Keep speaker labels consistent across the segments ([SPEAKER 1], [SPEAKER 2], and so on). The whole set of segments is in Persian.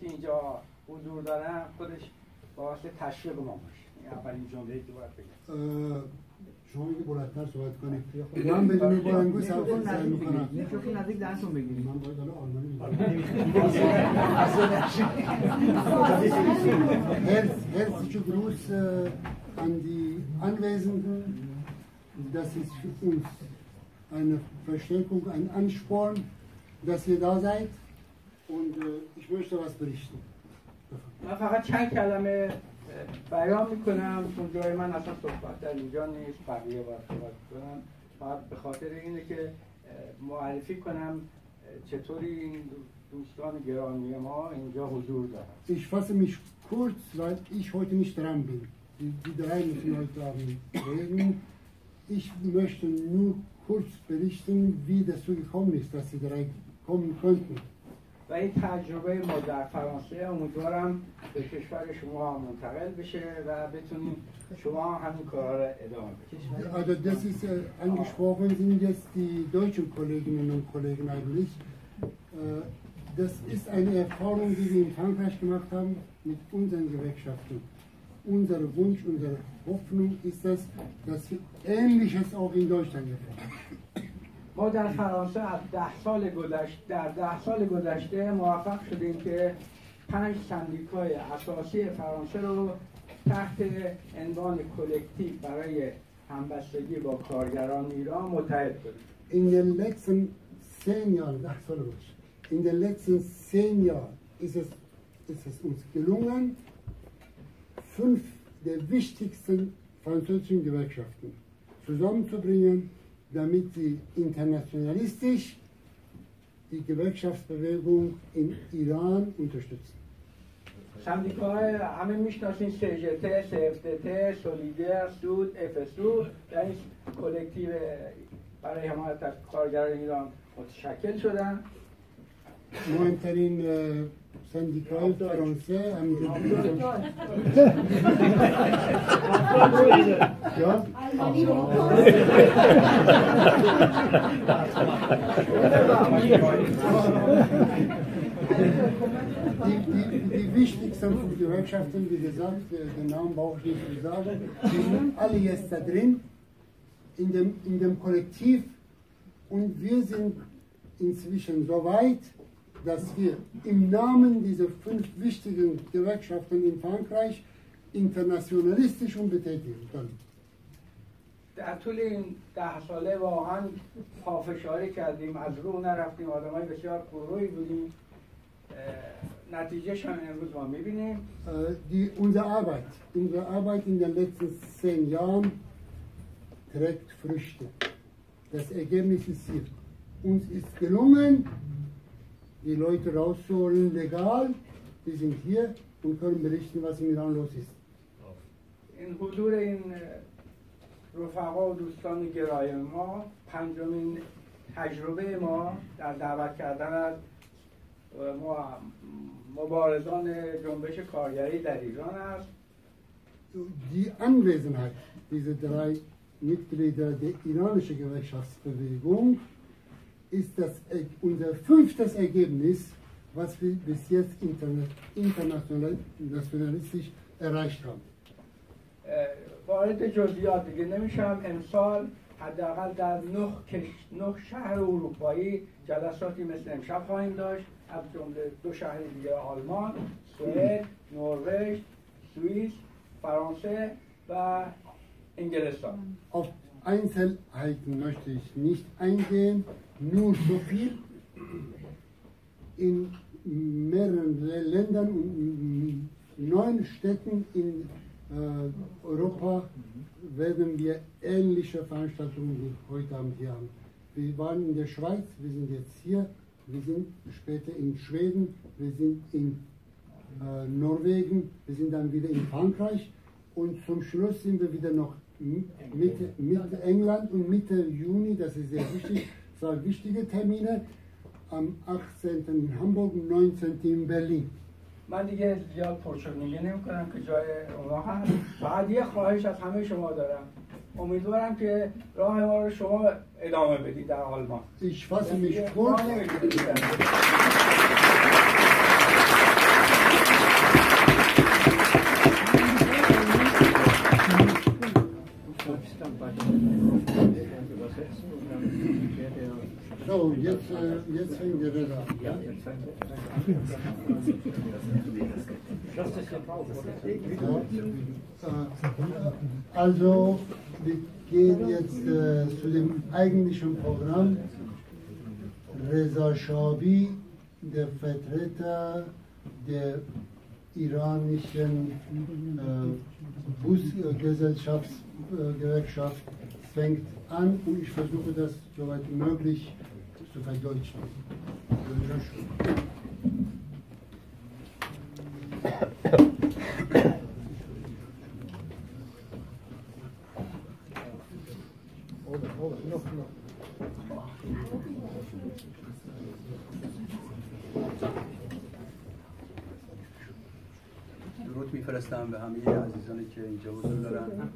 [SPEAKER 1] اینجا حضور دارم خودش باعث تشویق ما باشه. این اولین جمله که باید بگم.
[SPEAKER 2] شما میگه بلندتر صحبت کنید. من بدون بلندگو سعی می‌کنم.
[SPEAKER 3] میکروفون نزدیک دهنتون بگیرید.
[SPEAKER 2] من باید حالا آلمانی Herzlichen Gruß äh, an die Anwesenden. Das ist für uns eine Verstärkung, ein Ansporn, dass ihr da seid. Und äh, ich möchte was berichten.
[SPEAKER 1] من فقط چند کلمه بیان می‌کنم چون جای من اصلا صحبت در اینجا نیست بقیه باید صحبت کنم فقط به خاطر اینه که معرفی کنم چطوری این دوستان گرامی ما اینجا حضور دارن
[SPEAKER 2] Ich fasse mich kurz, weil ich heute nicht dran bin. Die, die drei müssen heute Abend reden. Ich möchte nur kurz berichten, wie dazu gekommen ist, dass die drei kommen könnten.
[SPEAKER 1] و این تجربه ما در فرانسه امیدوارم به کشور شما منتقل بشه و بتونیم شما همین کارا رو ادامه بدید
[SPEAKER 2] Also das ist äh, angesprochen sind jetzt die deutschen Kolleginnen und Kollegen eigentlich. Äh, das ist eine Erfahrung, die wir in Frankreich gemacht haben mit unseren Gewerkschaften. Unser Wunsch, unsere Hoffnung ist es, dass wir Ähnliches auch in Deutschland erfahren.
[SPEAKER 1] ما در فرانسه از ده سال گذشته در ده سال گذشته موفق شدیم که پنج سندیکای اساسی فرانسه رو تحت عنوان کلکتیو برای همبستگی با کارگران ایران متحد کنیم.
[SPEAKER 2] این سینیار ده سال گذشته، این در لکسن سینیار ist es uns gelungen, fünf der wichtigsten französischen Gewerkschaften zusammenzubringen, damit sie internationalistisch die Gewerkschaftsbewegung in Iran unterstützen.
[SPEAKER 1] سندیکاهای همه می‌شناسین CGT، CFDT، Solidaires، SUD، FSU یعنی کلکتیو برای حمایت از کارگران ایران متشکل شدن
[SPEAKER 2] مهمترین syndical français am Geburtstag. ja? Die, die, die wichtigsten Gewerkschaften, wie gesagt, äh, den Namen brauche ich nicht zu sagen, die sind alle jetzt da drin, in dem, in dem Kollektiv und wir sind inzwischen so weit, dass wir im Namen dieser fünf wichtigen Gewerkschaften in Frankreich internationalistisch betätigen können.
[SPEAKER 1] در طول این ده ساله واقعا پافشاری کردیم از رو نرفتیم آدم های بسیار گروهی بودیم نتیجهش هم امروز ما میبینیم
[SPEAKER 2] Die, unsere Arbeit, unsere Arbeit in den letzten zehn Jahren trägt Früchte. Das Ergebnis ist hier. Uns ist gelungen, die Leute rauszuholen, legal. Die sind hier und können berichten, was im Iran los ist.
[SPEAKER 1] این حضور این رفقا و دوستان گرای ما پنجمین تجربه ما در دعوت کردن از مبارزان جنبش کارگری در ایران است
[SPEAKER 2] Die Anwesenheit dieser drei Mitglieder der iranischen Gewerkschaftsbewegung ist das, unser fünftes Ergebnis, was wir bis jetzt internationalistisch erreicht haben.
[SPEAKER 1] وارد جزئیات دیگه نمیشم امسال حداقل در نه, نه شهر اروپایی جلساتی مثل امشب خواهیم داشت از جمله دو شهر دیگه آلمان، سوئد، نروژ، سوئیس، فرانسه و انگلستان.
[SPEAKER 2] Auf Einzelheiten möchte ich nicht eingehen, nur so viel. In mehreren Ländern und neun Städten in äh, Europa werden wir ähnliche Veranstaltungen wie heute Abend hier haben. Wir waren in der Schweiz, wir sind jetzt hier, wir sind später in Schweden, wir sind in äh, Norwegen, wir sind dann wieder in Frankreich und zum Schluss sind wir wieder noch Mitte, Mitte England und Mitte Juni, das ist sehr wichtig, zwei wichtige Termine, am 18. in Hamburg und 19. in Berlin.
[SPEAKER 1] من دیگه زیاد پرشگونی نمی کنم که جای اونا هست فقط یه خواهش از همه شما دارم امیدوارم که راه ما رو شما ادامه بدید در آلمان
[SPEAKER 2] Ich fasse mich So, jetzt, äh, jetzt fängt die Rede an. Ja? Äh, also, wir gehen jetzt äh, zu dem eigentlichen Programm. Reza Shabi, der Vertreter der iranischen äh, Busgesellschaftsgewerkschaft fängt an und ich versuche das soweit wie möglich zu verdeutschen.
[SPEAKER 3] درود میفرستم به همه عزیزانی که اینجا حضور دارن.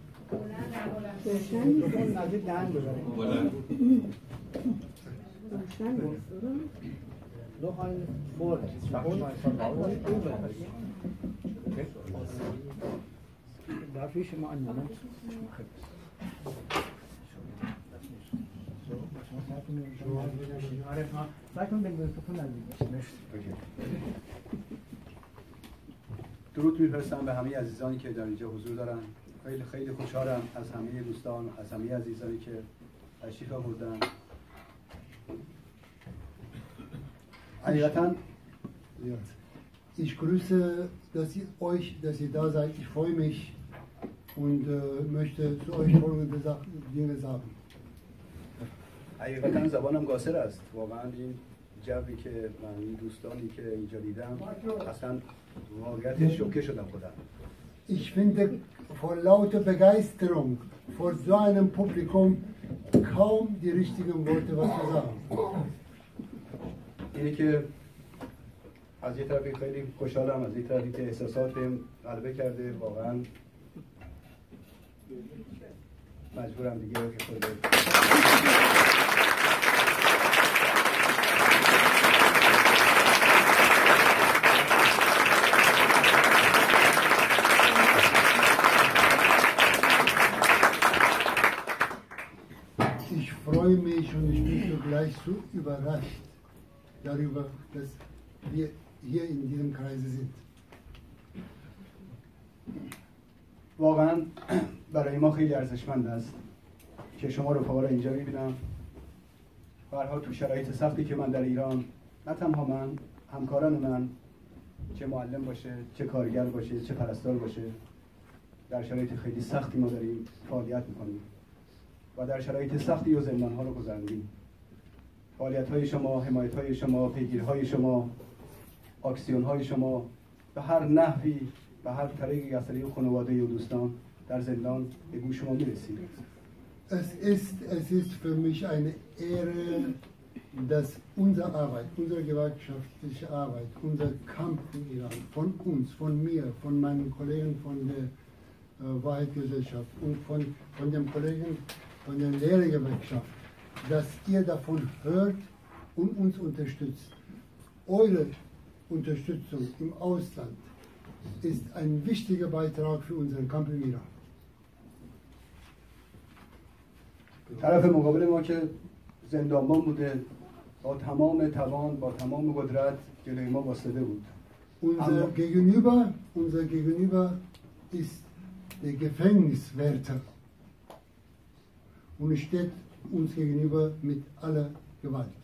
[SPEAKER 4] Darf ich mal einen Moment?
[SPEAKER 3] درود میفرستم به همه عزیزانی که در اینجا حضور دارن خیلی خیلی خوشحالم از همه دوستان از همه عزیزانی که تشریف آوردن حقیقتا
[SPEAKER 2] Ja. Ich grüße dass ihr euch, dass ihr da seid. Ich freue mich und äh, möchte zu euch folgende Sach- Dinge sagen.
[SPEAKER 3] حقیقتا زبانم قاصر است واقعا این جوی که من این دوستانی که اینجا دیدم اصلا واقعیت شوکه شدم خودم
[SPEAKER 2] Ich finde vor lauter Begeisterung vor so einem Publikum kaum die richtigen Worte, was zu sagen.
[SPEAKER 3] اینه که از یه طرفی خیلی خوشحالم از یه طرفی که احساسات غلبه کرده واقعا مجبورم دیگه که خود
[SPEAKER 2] Ich freue mich und ich bin zugleich so überrascht. Darüber, dass wir hier in diesem Kreise sind.
[SPEAKER 3] واقعا برای ما خیلی ارزشمند است که شما رو اینجا می‌بینم. برها تو شرایط سختی که من در ایران نه تنها من همکاران من چه معلم باشه چه کارگر باشه چه پرستار باشه در شرایط خیلی سختی ما داریم فعالیت می‌کنیم و در شرایط سختی و زندان ها رو گذراندیم فعالیت های شما حمایت های شما پیگیری های شما اکسیون های شما به هر نحوی به هر طریقی از طریق خانواده و دوستان در زندان به گوش شما میرسید
[SPEAKER 2] Es ist, es ist für mich eine Ehre, dass unsere Arbeit, unsere gewerkschaftliche Arbeit, unser Kampf in Iran von uns, von mir, von meinen Kollegen von der äh, Wahrheitsgesellschaft und von, von dem Kollegen von der Lehrergewerkschaft, dass ihr davon hört und uns unterstützt. Eure Unterstützung im Ausland ist ein wichtiger Beitrag für unseren Kampf in Iran.
[SPEAKER 3] طرف مقابل ما که زندانبان بوده با تمام توان با تمام قدرت جلوی ما واسطه بود
[SPEAKER 2] Unser
[SPEAKER 3] Aber-
[SPEAKER 2] Gegenüber, unser Gegenüber ist der Gefängniswärter und steht uns gegenüber mit aller Gewalt.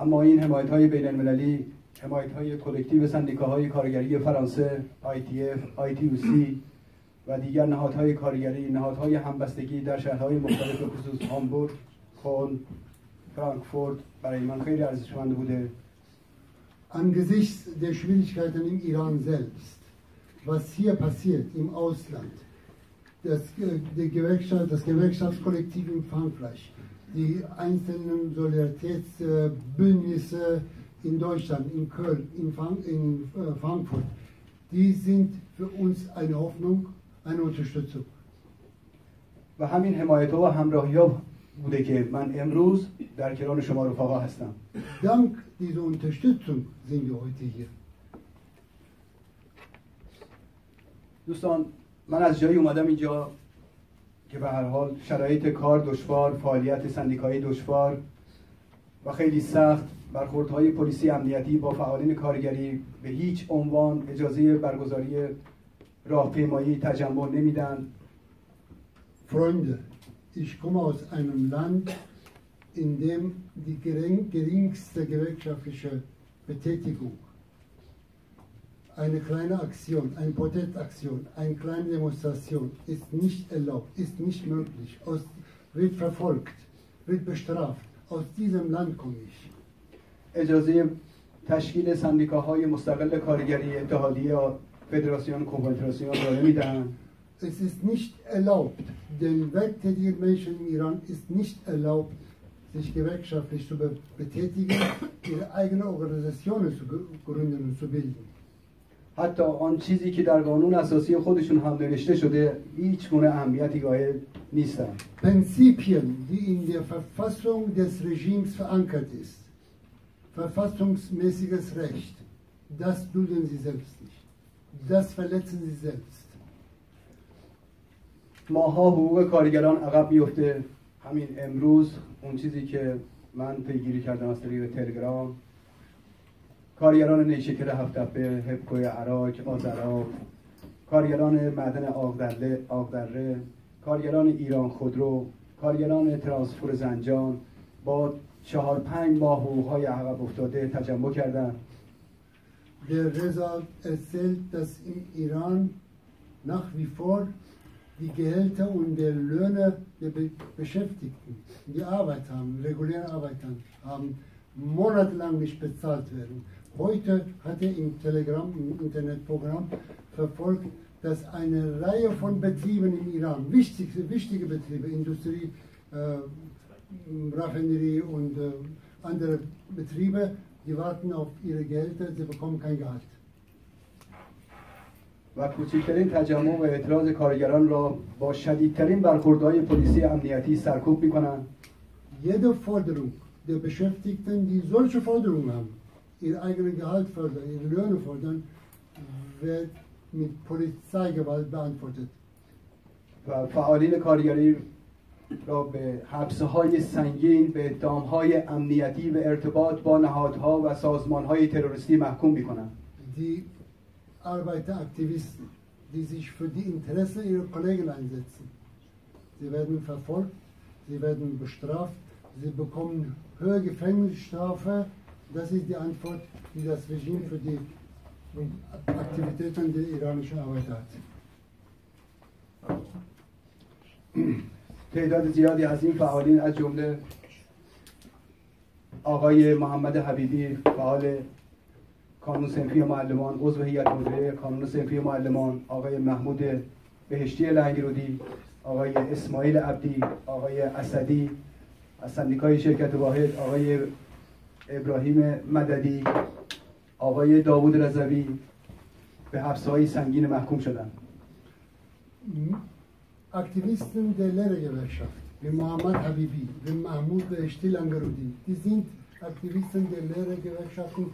[SPEAKER 3] اما این حمایت های بین المللی حمایت های کلکتیو سندیکاهای کارگری فرانسه ITF, ITUC و دیگر نهادهای کارگری نهادهای همبستگی در شهرهای مختلف خصوص هامبورگ، کلن، فرانکفورت برای من خیلی ارزشمند بوده
[SPEAKER 2] Angesichts der Schwierigkeiten im Iran selbst, was hier passiert im Ausland, das, äh, die Gewerkschaft, das Gewerkschaftskollektiv in Frankreich, die einzelnen Solidaritätsbündnisse in Deutschland, in Köln, in, Frank in äh, Frankfurt, die sind für uns eine Hoffnung, eine Unterstützung.
[SPEAKER 3] و همین حمایت ها و همراهی ها بوده که من امروز در کنار شما رفقا هستم
[SPEAKER 2] Dank dieser Unterstützung sind wir heute hier.
[SPEAKER 3] دوستان من از جایی اومدم اینجا که به هر حال شرایط کار دشوار فعالیت سندیکایی دشوار و خیلی سخت برخوردهای پلیسی امنیتی با فعالین کارگری به هیچ عنوان اجازه برگزاری راهپیمایی تجمع نمیدن.
[SPEAKER 2] Freunde, ich komme aus einem Land, in dem die gering, geringste gewerkschaftliche Betätigung, eine kleine Aktion, eine Protestaktion, eine kleine Demonstration ist nicht erlaubt, ist nicht möglich, aus, wird verfolgt, wird bestraft. Aus diesem Land komme ich.
[SPEAKER 3] اجازه تشکیل سندیکاهای مستقل کارگری اتحادیه یا فدراسیون کنفدراسیون را نمیدن
[SPEAKER 2] Es ist nicht erlaubt, den werktätigen Menschen im Iran ist nicht erlaubt, sich gewerkschaftlich zu be betätigen, ihre eigene Organisationen zu gründen und zu bilden.
[SPEAKER 3] حتی آن چیزی که در قانون اساسی خودشون هم نوشته شده هیچ گونه اهمیتی قائل نیستن.
[SPEAKER 2] Prinzipien, die in der Verfassung des Regimes verankert ist, verfassungsmäßiges Recht, das dulden sie selbst nicht. Das verletzen sie selbst.
[SPEAKER 3] ماها حقوق کارگران عقب میفته همین امروز اون چیزی که من پیگیری کردم از طریق تلگرام کارگران نیشکر هفتپه هپکوی عراق آزراب کارگران معدن آقدره کارگران ایران خودرو کارگران ترانسپور زنجان با چهار پنج ماه حقوقهای عقب افتاده تجمع کردن
[SPEAKER 2] Der Reza erzählt, dass im Iran nach wie vor die Gehälter und der Löhne der Be Beschäftigten, die Arbeit haben, reguläre Arbeit haben, monatelang nicht bezahlt werden. Heute hat er im Telegram, im Internetprogramm verfolgt, dass eine Reihe von Betrieben im Iran, wichtige, wichtige Betriebe, Industrie, äh, Raffinerie und äh, andere Betriebe, die warten auf ihre Gehälter, sie bekommen kein Gehalt.
[SPEAKER 3] و کوچکترین تجمع و اعتراض کارگران را با شدیدترین برخوردهای پلیسی امنیتی سرکوب میکنن
[SPEAKER 2] Jede Forderung der Beschäftigten, die solche Forderungen haben, ihr eigenes Gehalt fördern, ihre Löhne fordern, wird mit Polizeigewalt beantwortet.
[SPEAKER 3] و فعالین کارگری را به حبسهای سنگین به اتهامهای امنیتی و ارتباط با نهادها و سازمانهای تروریستی محکوم می‌کنند
[SPEAKER 2] Die Arbeiteraktivisten, die sich für die Interessen ihrer Kollegen einsetzen, sie werden verfolgt, sie werden bestraft, sie bekommen höhere Gefängnisstrafe. Das ist die Antwort, die das Regime für die Aktivitäten der iranischen Arbeiter hat.
[SPEAKER 3] تعداد زیادی از این فعالین از جمله آقای محمد حبیبی فعال کانون سنفی معلمان عضو هیئت مدیره کانون سنفی معلمان آقای محمود بهشتی لنگرودی آقای اسماعیل عبدی آقای اسدی از سندیکای شرکت واحد آقای ابراهیم مددی آقای داوود رضوی به حبسهای سنگین محکوم شدند
[SPEAKER 2] Aktivisten der Lehrergewerkschaft, wie Mohammad Habibi, wie Mahmoud Beheshti Langarudi, die sind Aktivisten der Lehrergewerkschaften,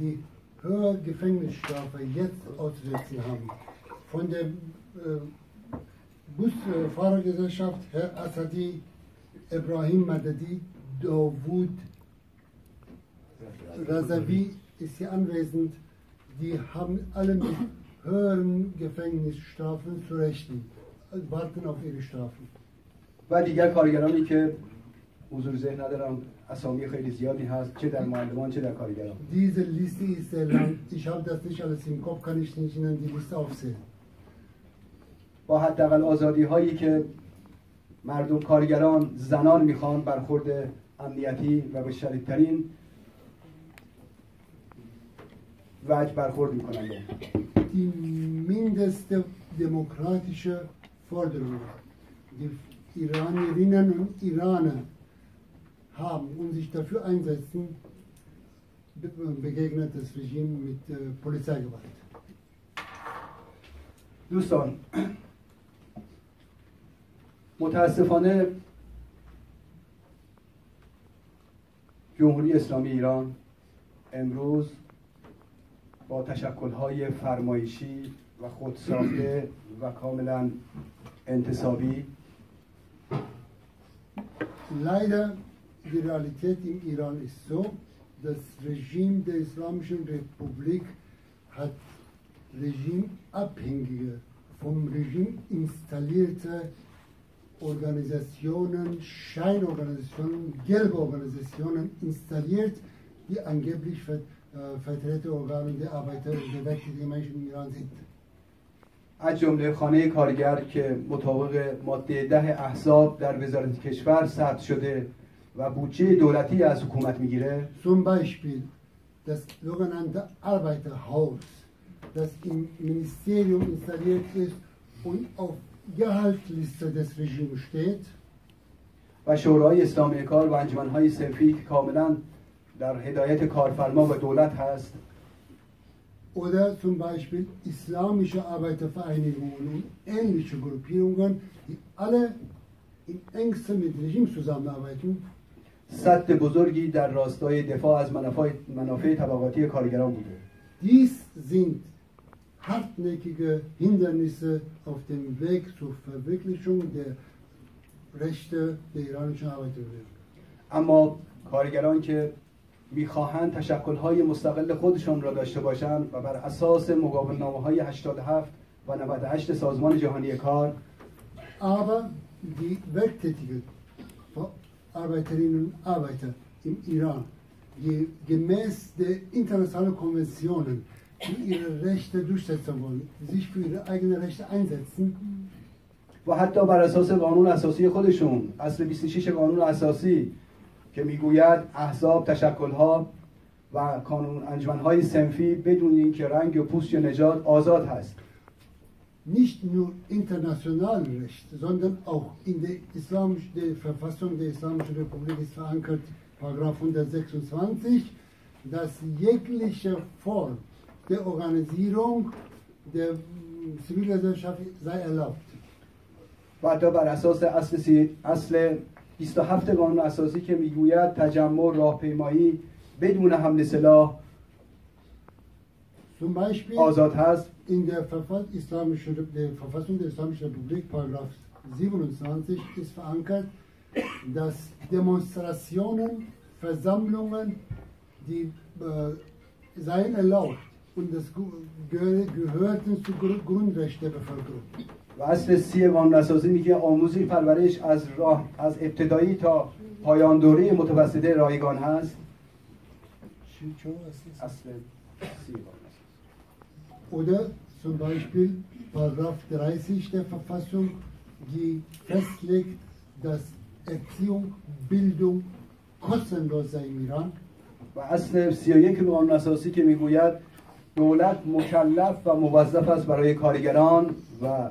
[SPEAKER 2] die höhere Gefängnisstrafe jetzt auszusetzen haben. Von der äh, Busfahrergesellschaft Herr Asadi, Ibrahim Madadi, Razavi ist hier anwesend. Die haben alle mit höheren Gefängnisstrafen zu rechnen, warten auf ihre Strafen.
[SPEAKER 3] و دیگر کارگرانی که حضور ذهن ندارم اسامی خیلی زیادی هست چه در معلمان چه در کارگران
[SPEAKER 2] Diese Liste ist sehr lang. Ich habe das nicht alles im Kopf, kann ich nicht Ihnen die Liste aufzählen.
[SPEAKER 3] با حداقل آزادی هایی که مردم کارگران زنان می‌خوان برخورد امنیتی و به شدیدترین وجه برخورد می‌کنن
[SPEAKER 2] Die mindeste demokratische Forderung, die Iranerinnen und Iraner haben und sich dafür einsetzen, be- begegnet das Regime mit äh, Polizeigewalt.
[SPEAKER 3] دوستان متاسفانه جمهوری اسلامی ایران امروز با تشکلهای فرمایشی و خودساخته و کاملا انتصابی
[SPEAKER 2] Leider, die Realität in Iran ist so, das Regime der Islamischen Republik hat regimeabhängige, vom Regime installierte Organisationen, Scheinorganisationen, gelbe Organisationen installiert, die angeblich ver, فترت و غمیده افتر زده چیزی منش ایران زیده
[SPEAKER 3] از جمله خانه کارگر که مطابق ماده ده احزاب در وزارت کشور ثبت شده و بودجه دولتی از حکومت می‌گیره.
[SPEAKER 2] سون بایش پیل دس لغنند عربیتر هاوس. دس این منیستریوم انسالیت است و این آف لیست دس رژیم شدید
[SPEAKER 3] و شورای اسلامی کار و انجمنهای سرفی که کاملا در هدایت کارفرما و دولت هست
[SPEAKER 2] Oder zum Beispiel islamische Arbeitervereinigungen und ähnliche Gruppierungen, die alle in engstem mit Regime zusammenarbeiten.
[SPEAKER 3] صد بزرگی در راستای دفاع از منافع, منافع طبقاتی کارگران بوده
[SPEAKER 2] Dies sind hartnäckige Hindernisse auf dem Weg zur Verwirklichung der Rechte der iranischen Arbeiterbewegung.
[SPEAKER 3] اما کارگران که می‌خواهند تشکلهای مستقل خودشان را داشته باشند و بر اساس مقابلنامه های 87 و 98 سازمان جهانی کار
[SPEAKER 2] Aber die werktätigen Arbeiterinnen und Arbeiter im Iran, die gemäß der internationalen Konventionen, die ihre Rechte durchsetzen wollen, sich für ihre eigenen Rechte einsetzen,
[SPEAKER 3] و حتی بر اساس قانون اساسی خودشون اصل 26 قانون اساسی که می‌گوید احزاب تشکلها و کانون انجمنهای سنفی بدون اینکه رنگ و پوست یا نژاد آزاد هست
[SPEAKER 2] nicht nur international Recht, sondern auch in der, Islamisch, der Verfassung der Islamischen Republik ist verankert, Paragraph 126, dass jegliche Form der Organisierung der mm, Zivilgesellschaft sei erlaubt.
[SPEAKER 3] و حتی بر اساس اصل. اصل 27 قانون اساسی که می‌گوید تجمع راهپیمایی بدون حمل سلاح آزاد هست
[SPEAKER 2] این در فرفت اسلام شرب در فرفت در اسلام شرب بریک پاراگراف 27 است فرانکت دس دمونستراسیون فرزاملونگن دی زاین الاو و دس گهورتن سو گروندرشت در بفرگرون
[SPEAKER 3] و اصل سی قانون اساسی میگه آموزش پرورش از راه از ابتدایی تا پایان دوره متوسطه رایگان هست اصل سی.
[SPEAKER 2] Oder zum Beispiel Paragraph 30 der Verfassung, die festlegt, dass Erziehung, Bildung kostenlos sei im Iran.
[SPEAKER 3] و اصل 31 قانون اساسی که می‌گوید دولت مکلف و موظف است برای کارگران و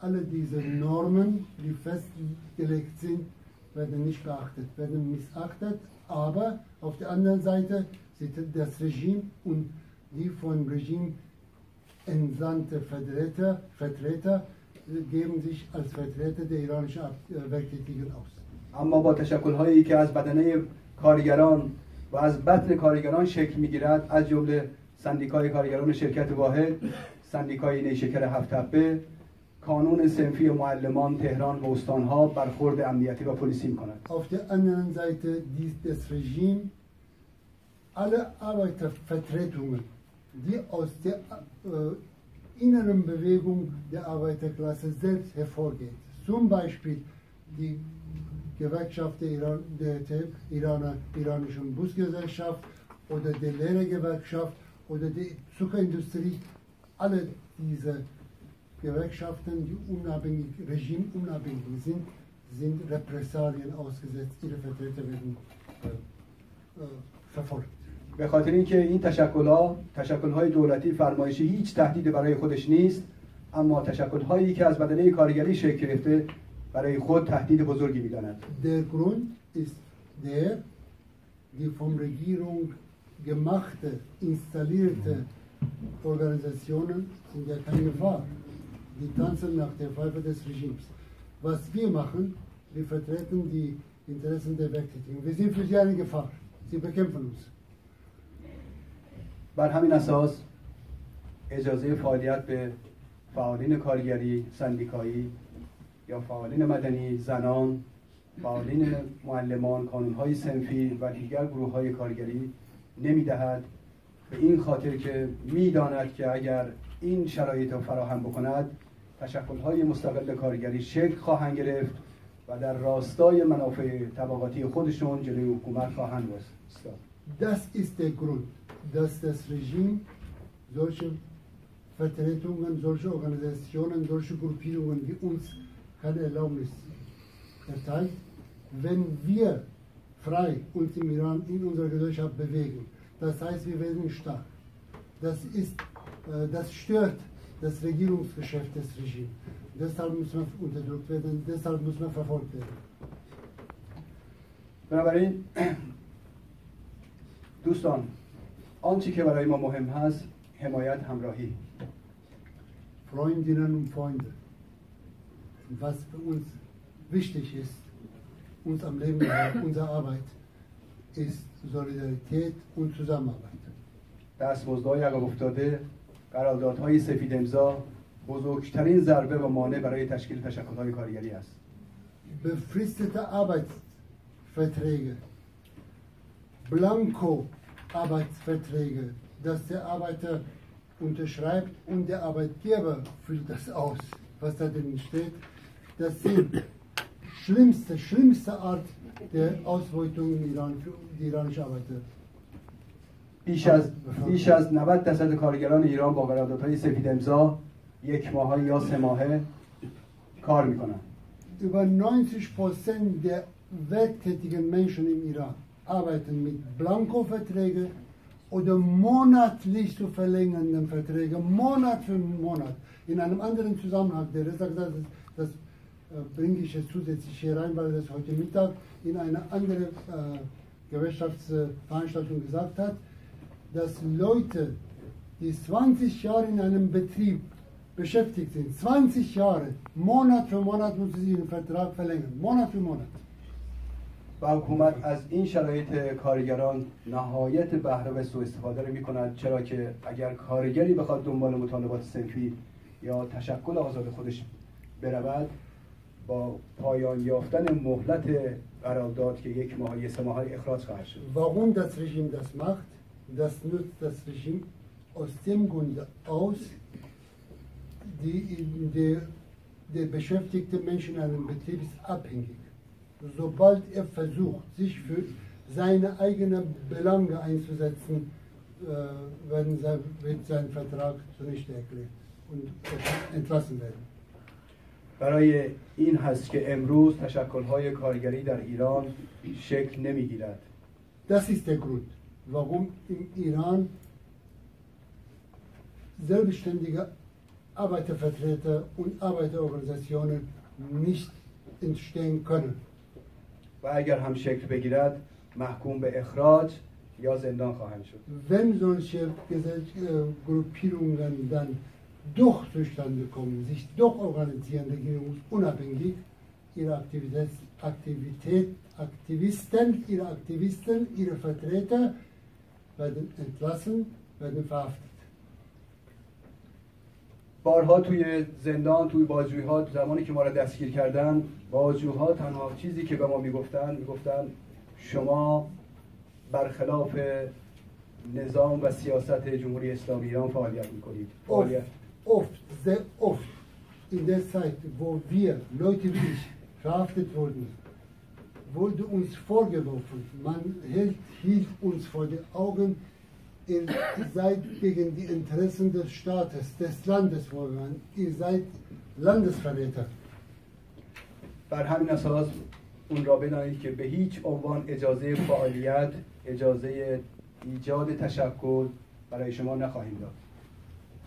[SPEAKER 2] alle diese Normen, die festgelegt sind, werden nicht beachtet, werden missachtet, aber auf der anderen Seite sind das Regime und die vom Regime entsandte Vertreter, Vertreter äh, geben sich als Vertreter der iranischen Ab- äh, Werktätigen aus.
[SPEAKER 3] اما با تشکلهایی که از بدنه کارگران و از بطن کارگران شکل میگیرد از جمله سندیکای کارگران شرکت واحد سندیکای نیشکر هفت تپه کانون سنفی معلمان تهران و استانها برخورد امنیتی و پلیسی میکند
[SPEAKER 2] Auf der anderen Seite dies, das Regime alle Arbeitervertretungen, die aus der äh, inneren Bewegung der Arbeiterklasse selbst hervorgeht. Zum Beispiel die Gewerkschaft der, Iran, der, der Iraner, iranischen Busgesellschaft oder der Lehrergewerkschaft oder die Zuckerindustrie. Alle diese Gewerkschaften, die unabhängig, regimeunabhängig sind, sind Repressalien ausgesetzt, ihre Vertreter werden äh, äh, verfolgt.
[SPEAKER 3] به خاطر اینکه این تشکل ها تشکل های دولتی فرمایشی هیچ تهدید برای خودش نیست اما تشکل هایی که از بدنه کارگری شکل گرفته برای خود تهدید بزرگی
[SPEAKER 2] می در گرون است در دی فوم رگیرونگ گمخت انستالیرت ارگانیزاسیون در تنگفار Die tanzen nach der Pfeife des Regimes. Was wir machen, wir vertreten die Interessen der Werktätigen. Wir sind für sie eine Gefahr. Sie bekämpfen uns.
[SPEAKER 3] بر همین اساس اجازه فعالیت به فعالین کارگری سندیکایی یا فعالین مدنی زنان فعالین معلمان کانونهای سنفی و دیگر گروه های کارگری نمی‌دهد به این خاطر که می‌داند که اگر این شرایط را فراهم بکند تشکلهای مستقل کارگری شکل خواهند گرفت و در راستای منافع طبقاتی خودشون جلوی حکومت خواهند ایستاد
[SPEAKER 2] Das ist der Grund, dass das Regime solche Vertretungen, solche Organisationen, solche Gruppierungen wie uns keine Erlaubnis erteilt. Wenn wir frei uns im Iran in unserer Gesellschaft bewegen, das heißt, wir werden stark. Das, ist, äh, das stört das Regierungsgeschäft des Regimes. Deshalb muss man unterdrückt werden, deshalb muss man verfolgt werden.
[SPEAKER 3] بنابراین دوستان آنچه که برای ما مهم هست حمایت همراهی
[SPEAKER 2] Freundinnen und Freunde, was für uns wichtig ist, uns am Leben erhalten, unsere Arbeit, ist Solidarität und Zusammenarbeit.
[SPEAKER 3] دستمزدهای عقب افتاده قراردادهای سفید امضا بزرگترین ضربه و مانع برای تشکیل تشکلهای کارگری است
[SPEAKER 2] Befristete Arbeitsverträge, Blanko-Arbeitsverträge, dass der Arbeiter unterschreibt und der Arbeitgeber füllt das aus, was da drin steht, das sind schlimmste, schlimmste Art der Ausbeutung im Iran für die iranische Arbeiter.
[SPEAKER 3] بیش از بیش از 90 درصد کارگران ایران با قراردادهای سفید امضا یک ماهه یا سه ماهه کار می‌کنن
[SPEAKER 2] Über 90 Prozent der werktätigen Menschen im Iran arbeiten mit Blankoverträgen oder monatlich zu verlängernden Verträgen, Monat für Monat. In einem anderen Zusammenhang, der hat, das äh, bringe ich jetzt zusätzlich hier rein, weil er das heute Mittag in einer anderen äh, Gewerkschaftsveranstaltung gesagt hat, dass Leute, die 20 Jahre in einem Betrieb beschäftigt sind, 20 Jahre, Monat für Monat müssen sie ihren Vertrag verlängern, Monat für Monat.
[SPEAKER 3] و حکومت از این شرایط کارگران نهایت بهره و سوء استفاده رو می‌کند چرا که اگر کارگری بخواد دنبال مطالبات سنفی یا تشکل آزاد خودش برود با پایان یافتن مهلت قرارداد که یک ماه یا سه ماه اخراج خواهد شد.
[SPEAKER 2] Warum das Regime das macht, das nutzt das Regime aus dem Grunde aus, die, der, der beschäftigte Mensch in einem Betrieb ist abhängig. Sobald er versucht, sich für seine eigenen Belange einzusetzen, äh, werden sein, wird sein Vertrag zunichte erklärt und er kann entlassen werden.
[SPEAKER 3] برای این هست که امروز تشکلهای کارگری در ایران شکل نمیگیرد
[SPEAKER 2] Das ist der Grund, warum im Iran selbstständige Arbeitervertreter und Arbeiterorganisationen nicht entstehen können.
[SPEAKER 3] و اگر هم شکل بگیرد محکوم به اخراج یا زندان خواهند شد
[SPEAKER 2] Wenn solche Gesell äh, Gruppierungen dann doch zustande kommen, sich doch organisieren, regierungsunabhängig, ihre Aktivität, Aktivität, Aktivisten, ihre Aktivisten, ihre Vertreter werden entlassen, werden verhaftet.
[SPEAKER 3] بارها توی زندان توی بازجویی ها زمانی که ما را دستگیر کردن بازجوها تنها چیزی که به ما می‌گفتن می‌گفتن شما برخلاف نظام و سیاست جمهوری اسلامی ایران فعالیت می‌کنید. فعالیت.
[SPEAKER 2] sehr oft in der Zeit, wo wir, Leute wie ich, verhaftet wurden, wurde uns vorgeworfen, man hält, hielt uns vor den Augen, ihr seid gegen die Interessen des Staates, des Landes vorgegangen, ihr seid Landesverräter.
[SPEAKER 3] بر همین اساس اون را بدانید که به هیچ عنوان اجازه فعالیت اجازه ایجاد تشکل برای شما نخواهیم داد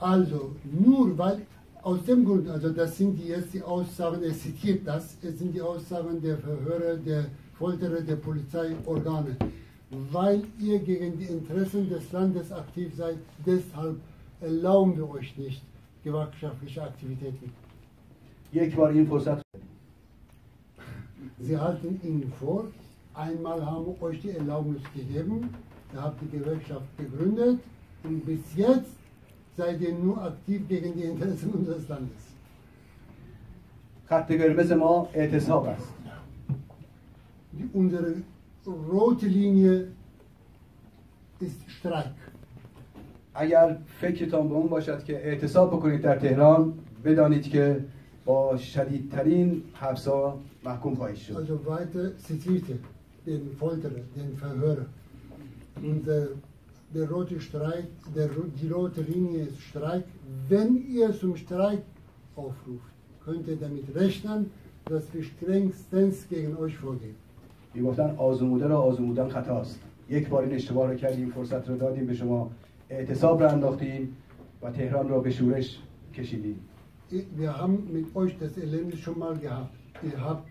[SPEAKER 2] Also, nur weil aus dem Grund, also das sind die jetzt die Aussagen, er zitiert das, es sind die Aussagen der Verhörer, der Folterer, der Polizeiorgane, weil ihr gegen die Interessen des Landes aktiv seid, deshalb erlauben wir euch nicht gewerkschaftliche Aktivitäten.
[SPEAKER 3] یک بار این فرصت
[SPEAKER 2] Sie halten ihnen vor, einmal haben wir euch die Erlaubnis gegeben, ihr habt die Gewerkschaft gegründet und bis jetzt seid ihr nur aktiv gegen die Interessen unseres Landes.
[SPEAKER 3] خط قرمز ما اعتصاب است
[SPEAKER 2] unsere rote Linie ist Streik.
[SPEAKER 3] اگر فکرتان به اون باشد که اعتصاب بکنید در تهران بدانید که با شدیدترین حبسا محکوم خواهید شد
[SPEAKER 2] Also weiter zitierte den Folterer, den Verhörer. Und der, der rote Streik, der, ro- die rote Linie ist Streik. Wenn ihr zum Streik aufruft, könnt ihr damit rechnen, dass wir strengstens gegen euch vorgehen.
[SPEAKER 3] میگفتن آزموده را آزمودن خطاست یک بار این اشتباه رو کردیم فرصت رو دادیم به شما اعتصاب را انداختیم و تهران را به شورش کشیدیم
[SPEAKER 2] Wir haben mit euch das Erlebnis schon mal gehabt. Ihr habt,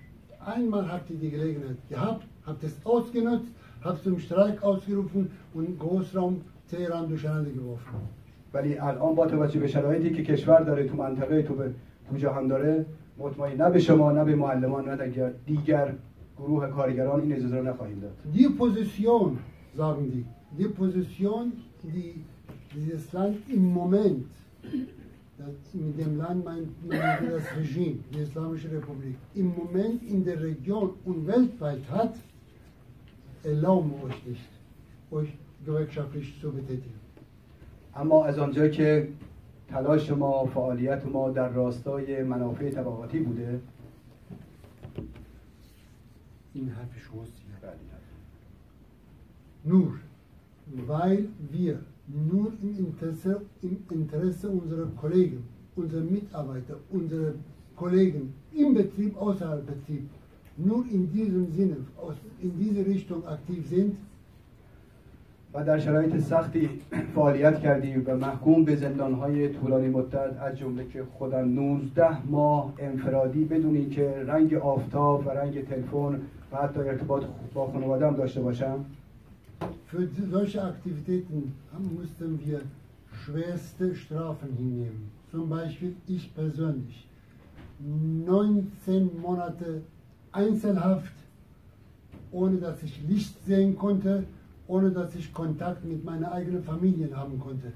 [SPEAKER 2] einmal habt ihr die Gelegenheit gehabt, habt es ausgenutzt, حتی تو مشترک آس گرفتن و گوز را تهران تیران دوشنده گرفتن
[SPEAKER 3] ولی الان با توجه به شرایطی که کشور داره تو منطقه تو به تو جهان داره مطمئن نه به شما نه به معلمان نه دیگر دیگر گروه کارگران این اجازه رو نخواهیم داد.
[SPEAKER 2] دی پوزیسیون زارم دی. دی پوزیسیون دی دیستان این مومنت این دملان من دیستان رژیم دیستانش رپوبلیک. این مومنت این در ریژیون اون ویلت فایت هست. Wir euch nicht, euch gewerkschaftlich zu betätigen.
[SPEAKER 3] اما از آنجا که تلاش ما فعالیت ما در راستای منافع طبقاتی بوده
[SPEAKER 2] In Nur, weil wir nur im Interesse, im Interesse unserer Kollegen, unserer Mitarbeiter, unserer Kollegen im Betrieb, außerhalb Betrieb, nur in diesem Sinne, in diese Richtung aktiv sind,
[SPEAKER 3] و در شرایط سختی فعالیت کردیم و محکوم به زندانهای طولانی مدت از جمله که خودم 19 ماه انفرادی بدون اینکه رنگ آفتاب و رنگ تلفن و حتی ارتباط با خانوادم داشته باشم
[SPEAKER 2] für solche Aktivitäten mussten wir schwerste Strafen hinnehmen. Zum Beispiel ich persönlich. 19 Monate Einzelhaft, ohne dass ich Licht sehen konnte, ohne dass ich Kontakt mit meiner eigenen Familie haben konnte.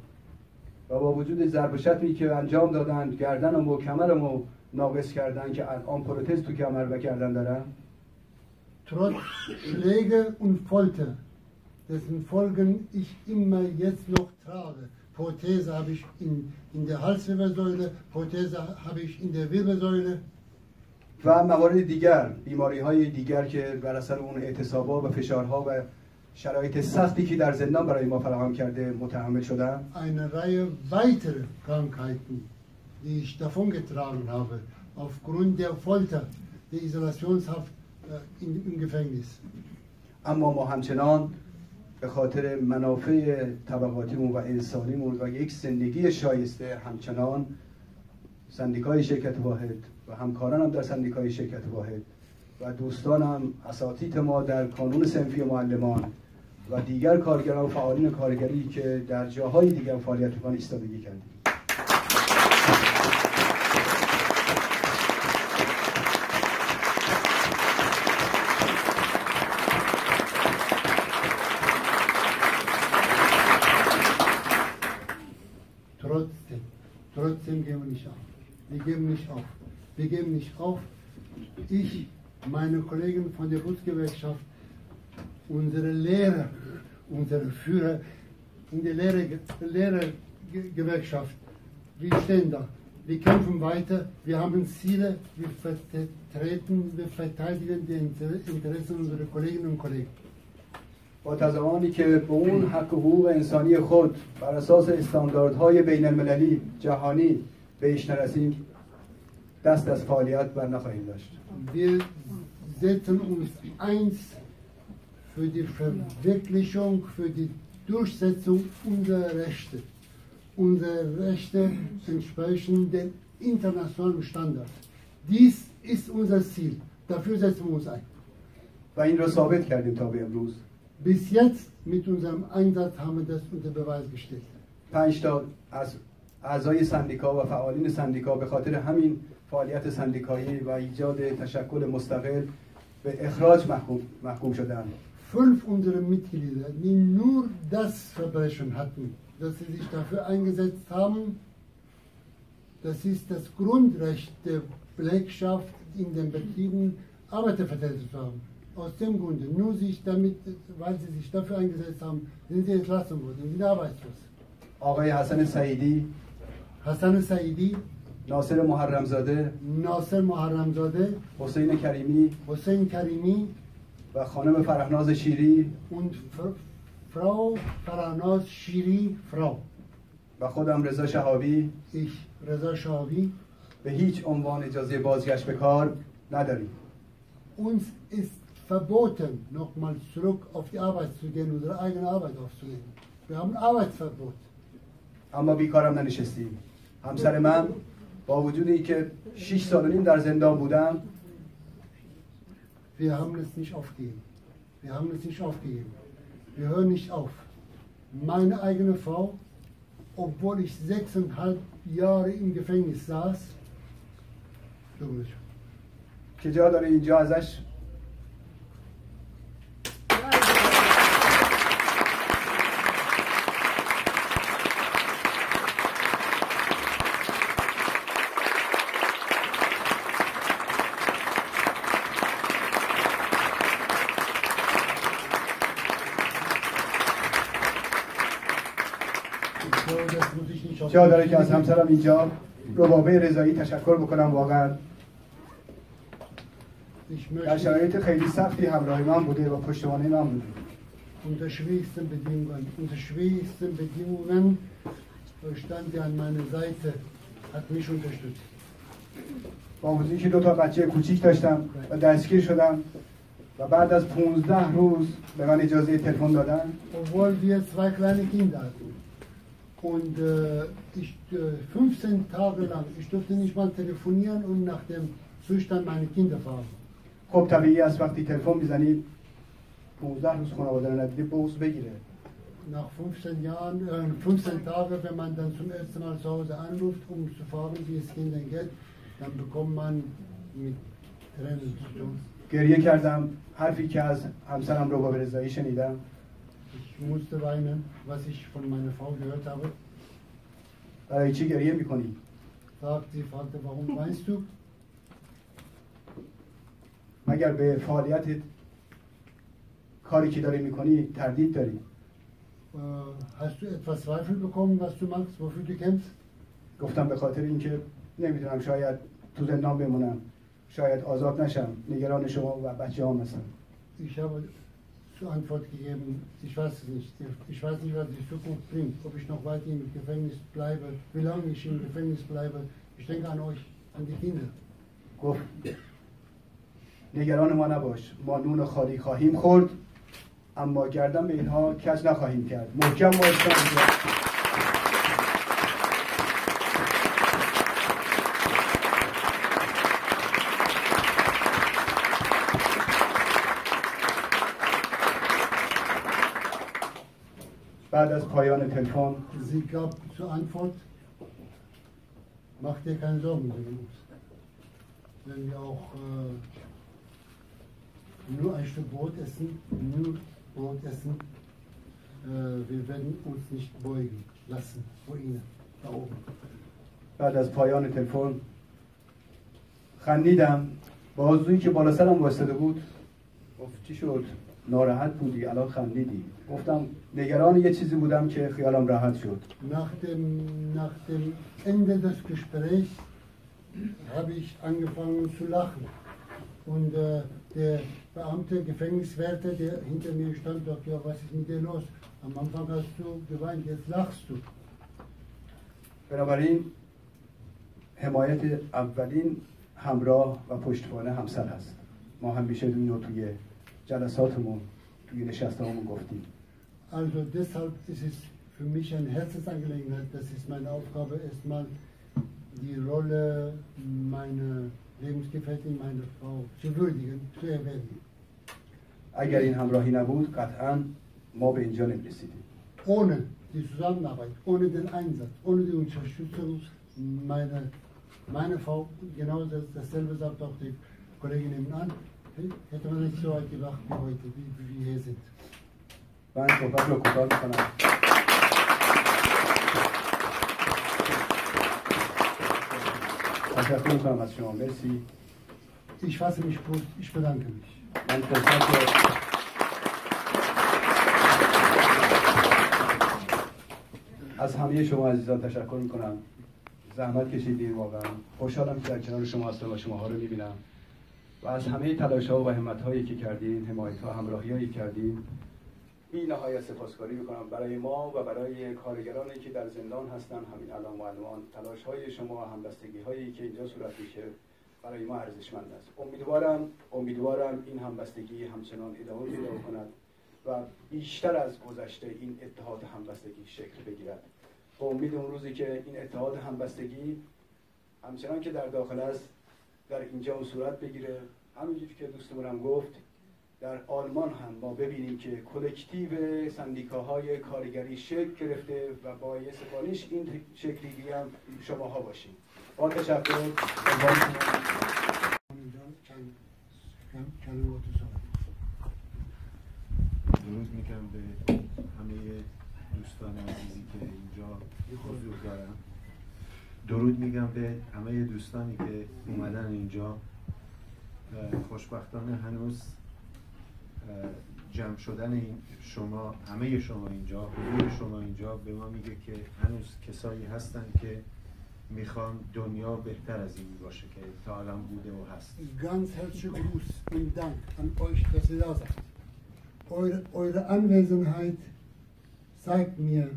[SPEAKER 3] و با وجود ضرب و شتمی که انجام دادن گردنم و کمرمو ناقص کردن که الان پروتز تو کمر و گردن دارم
[SPEAKER 2] Trotz Schläge und Folter, dessen Folgen ich immer jetzt noch trage. Prothese habe ich in, in der Halswirbelsäule, Prothese habe ich in der Wirbelsäule.
[SPEAKER 3] و موارد دیگر بیماری های دیگر که بر اثر اون اعتصابا و فشارها و شرایط سختی که در زندان برای ما فراهم کرده متحمل شدم
[SPEAKER 2] eine Reihe weitere Krankheiten, die ich davongetragen habe, aufgrund der Folter, der Isolationshaft äh, in, im Gefängnis.
[SPEAKER 3] اما ما همچنان به خاطر منافع طبقاتیمون و انسانیمون و یک زندگی شایسته همچنان سندیکای شرکت واحد و همکارانم در سندیکای شرکت واحد و دوستانم اساتید ما در کانون سنفی معلمان و دیگر کارگران و فعالین کارگری که در جاهای دیگر فعالیت می‌کنن ایستادگی کردیم.
[SPEAKER 2] Wir geben nicht auf. Wir geben nicht auf. Ich, meine Kollegen von der Bundesgewerkschaft, unsere Lehrer, unsere Führer in der Lehrer- Lehrergewerkschaft, wir stehen da. Wir kämpfen weiter, wir haben Ziele, wir vertreten, wir verteidigen die Inter- Interessen unserer Kolleginnen und Kollegen.
[SPEAKER 3] با تزمانی که به اون حق و حقوق انسانی خود بر اساس استانداردهای بین المللی جهانی بهش نرسیم دست از فعالیت بر نخواهیم داشت
[SPEAKER 2] Wir setzen uns eins für die Verwirklichung, für die Durchsetzung unserer Rechte. Unsere Rechte entsprechen den internationalen Standard. Dies ist unser Ziel. Dafür setzen wir uns ein.
[SPEAKER 3] و این را ثابت کردیم تا به امروز
[SPEAKER 2] Bis jetzt mit unserem Einsatz haben wir das unter Beweis gestellt.
[SPEAKER 3] پنج تا از اعضای سندیکا و فعالین سندیکا به خاطر همین فعالیت سندیکایی و ایجاد تشکل مستقل به اخراج محکوم, محکوم شدند
[SPEAKER 2] Fünf unserer Mitglieder, die nur das Verbrechen hatten, dass sie sich dafür eingesetzt haben, das ist das Grundrecht der Belegschaft in den Betrieben, Arbeitervertreter zu haben. Aus dem Grunde, nur sich damit, weil sie sich dafür eingesetzt haben, sind sie entlassen worden, sind arbeitslos.
[SPEAKER 3] آقای حسن سعیدی
[SPEAKER 2] حسن سعیدی
[SPEAKER 3] ناصر محرمزاده
[SPEAKER 2] ناصر محرمزاده
[SPEAKER 3] حسین کریمی
[SPEAKER 2] حسین کریمی
[SPEAKER 3] و خانم فرهناز شیری.
[SPEAKER 2] اون فر... فراو فرهناز شیری فراو
[SPEAKER 3] و خودم رضا شهابی.
[SPEAKER 2] ایش رضا شهابی.
[SPEAKER 3] به هیچ عنوان اجازه بازگشت به کار نداریم.
[SPEAKER 2] اون است فبوتن نقمال سرک آف دی عوض سو گنو در این عوض آف سو گنو به همون عوض فبوت.
[SPEAKER 3] اما بیکارم ننشستیم. همسر من با وجود اینکه 6 سال و نیم در زندان بودم
[SPEAKER 2] Wir haben es nicht aufgegeben. Wir haben es nicht aufgegeben. Wir hören nicht auf. Meine eigene Frau, obwohl ich sechseinhalb Jahre im Gefängnis saß,
[SPEAKER 3] که جا داره اینجا ازش
[SPEAKER 2] ich glaube, das muss ich nicht
[SPEAKER 3] جا داره که از همسرم اینجا ربابه رضایی تشکر بکنم واقعا. در شرایط خیلی سختی همراه من بوده و پشتوانه من بوده.
[SPEAKER 2] unter schwierigsten Bedingungen, unter schwierigsten Bedingungen stand er an meiner Seite, hat mich unterstützt.
[SPEAKER 3] با وجودی که دو تا بچه کوچیک داشتم و دستگیر شدم و بعد از 15 روز به من اجازه تلفن دادن.
[SPEAKER 2] Obwohl wir zwei kleine Kinder hatten. Und äh, ich, äh, 15 Tage lang, ich durfte nicht mal telefonieren und nach dem Zustand meiner Kinder fragen.
[SPEAKER 3] خب طبیعی است وقتی تلفن می‌زنی 15 روز خانواده رو ندیدی بغض بگیره
[SPEAKER 2] Nach 15 Jahren, äh, 15 Tagen, wenn man dann zum ersten Mal zu Hause anruft, um zu fragen, wie es Kindern geht, dann bekommt man mit Tränen zu tun.
[SPEAKER 3] گریه کردم حرفی که از همسرم ربابه رضایی شنیدم
[SPEAKER 2] موت زاینه واسه چی من من نه gehört habe.
[SPEAKER 3] آی چی گریه می‌کنی
[SPEAKER 2] تا دی
[SPEAKER 3] فانت به فعالیت کاری که داری می‌کنی تردید داری.
[SPEAKER 2] Äh, hast du etwas zweifel bekommen was du machst wofür du
[SPEAKER 3] گفتم به خاطر اینکه نمی‌تونم شاید تو زندان بمونم شاید آزاد نشم نگران شما و بچه‌ها
[SPEAKER 2] امسان دیشب zur Antwort gegeben, ich weiß es nicht. Ich weiß nicht, was die Zukunft bringt. Ob ich noch weiter im Gefängnis bleibe, wie lange ich im Gefängnis bleibe. Ich denke an euch, an die Kinder.
[SPEAKER 3] گفت نگران ما نباش ما نون خالی خواهیم خورد اما گردن به اینها کج نخواهیم کرد محکم باشتن از پایان تلفن
[SPEAKER 2] Sie gab zur Antwort, mach dir keine Sorgen, Jungs. Wenn wir auch äh, nur ein Stück Brot essen, nur Brot essen, äh, wir werden uns nicht beugen lassen vor ihnen, da oben.
[SPEAKER 3] بعد از پایان تلفن خندیدم بازویی که بالا سرم واسطه بود گفت چی شد ناراحت بودی الان خندیدی. گفتم نگران یه چیزی بودم که خیالم راحت شد.
[SPEAKER 2] Nach, nach Ende des Gesprächs hab ich angefangen zu lachen und der Beamte, Gefängniswärter, der hinter mir stand, fragte, ja, was ist mit dir los, am Anfang hast du geweint, jetzt lachst du.
[SPEAKER 3] بنابراین حمایت اولین همراه و پشتوانه همسر هست. ما همیشه اینو توی جلساتمون توی نشستهامون گفتیم
[SPEAKER 2] Also deshalb ist es für mich eine Herzensangelegenheit, das ist meine Aufgabe, erstmal die Rolle meiner Lebensgefährtin, meiner Frau zu würdigen, zu erwähnen.
[SPEAKER 3] اگر این همراهی نبود قطعا ما به اینجا نمیرسیدیم
[SPEAKER 2] Ohne die Zusammenarbeit, ohne den Einsatz, ohne die Unterstützung meiner, meiner Frau, genau das, dasselbe sagt auch die Kollegin nebenan,
[SPEAKER 3] من صحبت رو کوتاه می‌کنم تشکر می‌کنم از شما مرسی.
[SPEAKER 2] Ich fasse mich kurz, ich bedanke mich.
[SPEAKER 3] من فرصت از همه شما عزیزان تشکر می‌کنم. زحمت کشیدین واقعا. خوشحالم که در کنار شما هستم و شماها رو می‌بینم. و از همه تلاش ها و همت هایی که کردین حمایت ها همراهی هایی کردین بی نهایت سپاسگزاری می‌کنم برای ما و برای کارگرانی که در زندان هستن. همین الان معلمان تلاش های شما همبستگی هایی که اینجا صورت میشه برای ما ارزشمند است. امیدوارم امیدوارم این همبستگی همچنان ادامه پیدا کند و بیشتر از گذشته این اتحاد همبستگی شکل بگیرد. با امید اون روزی که این اتحاد همبستگی همچنان که در داخل است در اینجا اون صورت بگیره. همینجوری که دوستمونم گفت در آلمان هم ما ببینیم که کلکتیو سندیکاهای کارگری شکل گرفته و با یه سفارش این شکلی هم شماها باشیم. با تشکر.
[SPEAKER 4] درود میگم به همه دوستان عزیزی که اینجا حضور دارن. درود میگم به همه دوستانی که اومدن اینجا خوشبختانه هنوز جمع شدن این شما همه شما اینجا حضور شما اینجا به ما میگه که هنوز کسایی هستن که می‌خوان دنیا بهتر از این باشه که تا الان بوده و هست
[SPEAKER 2] Ganz herzlichen Gruß und Dank an euch, dass ihr da seid. Eure, eure Anwesenheit zeigt mir,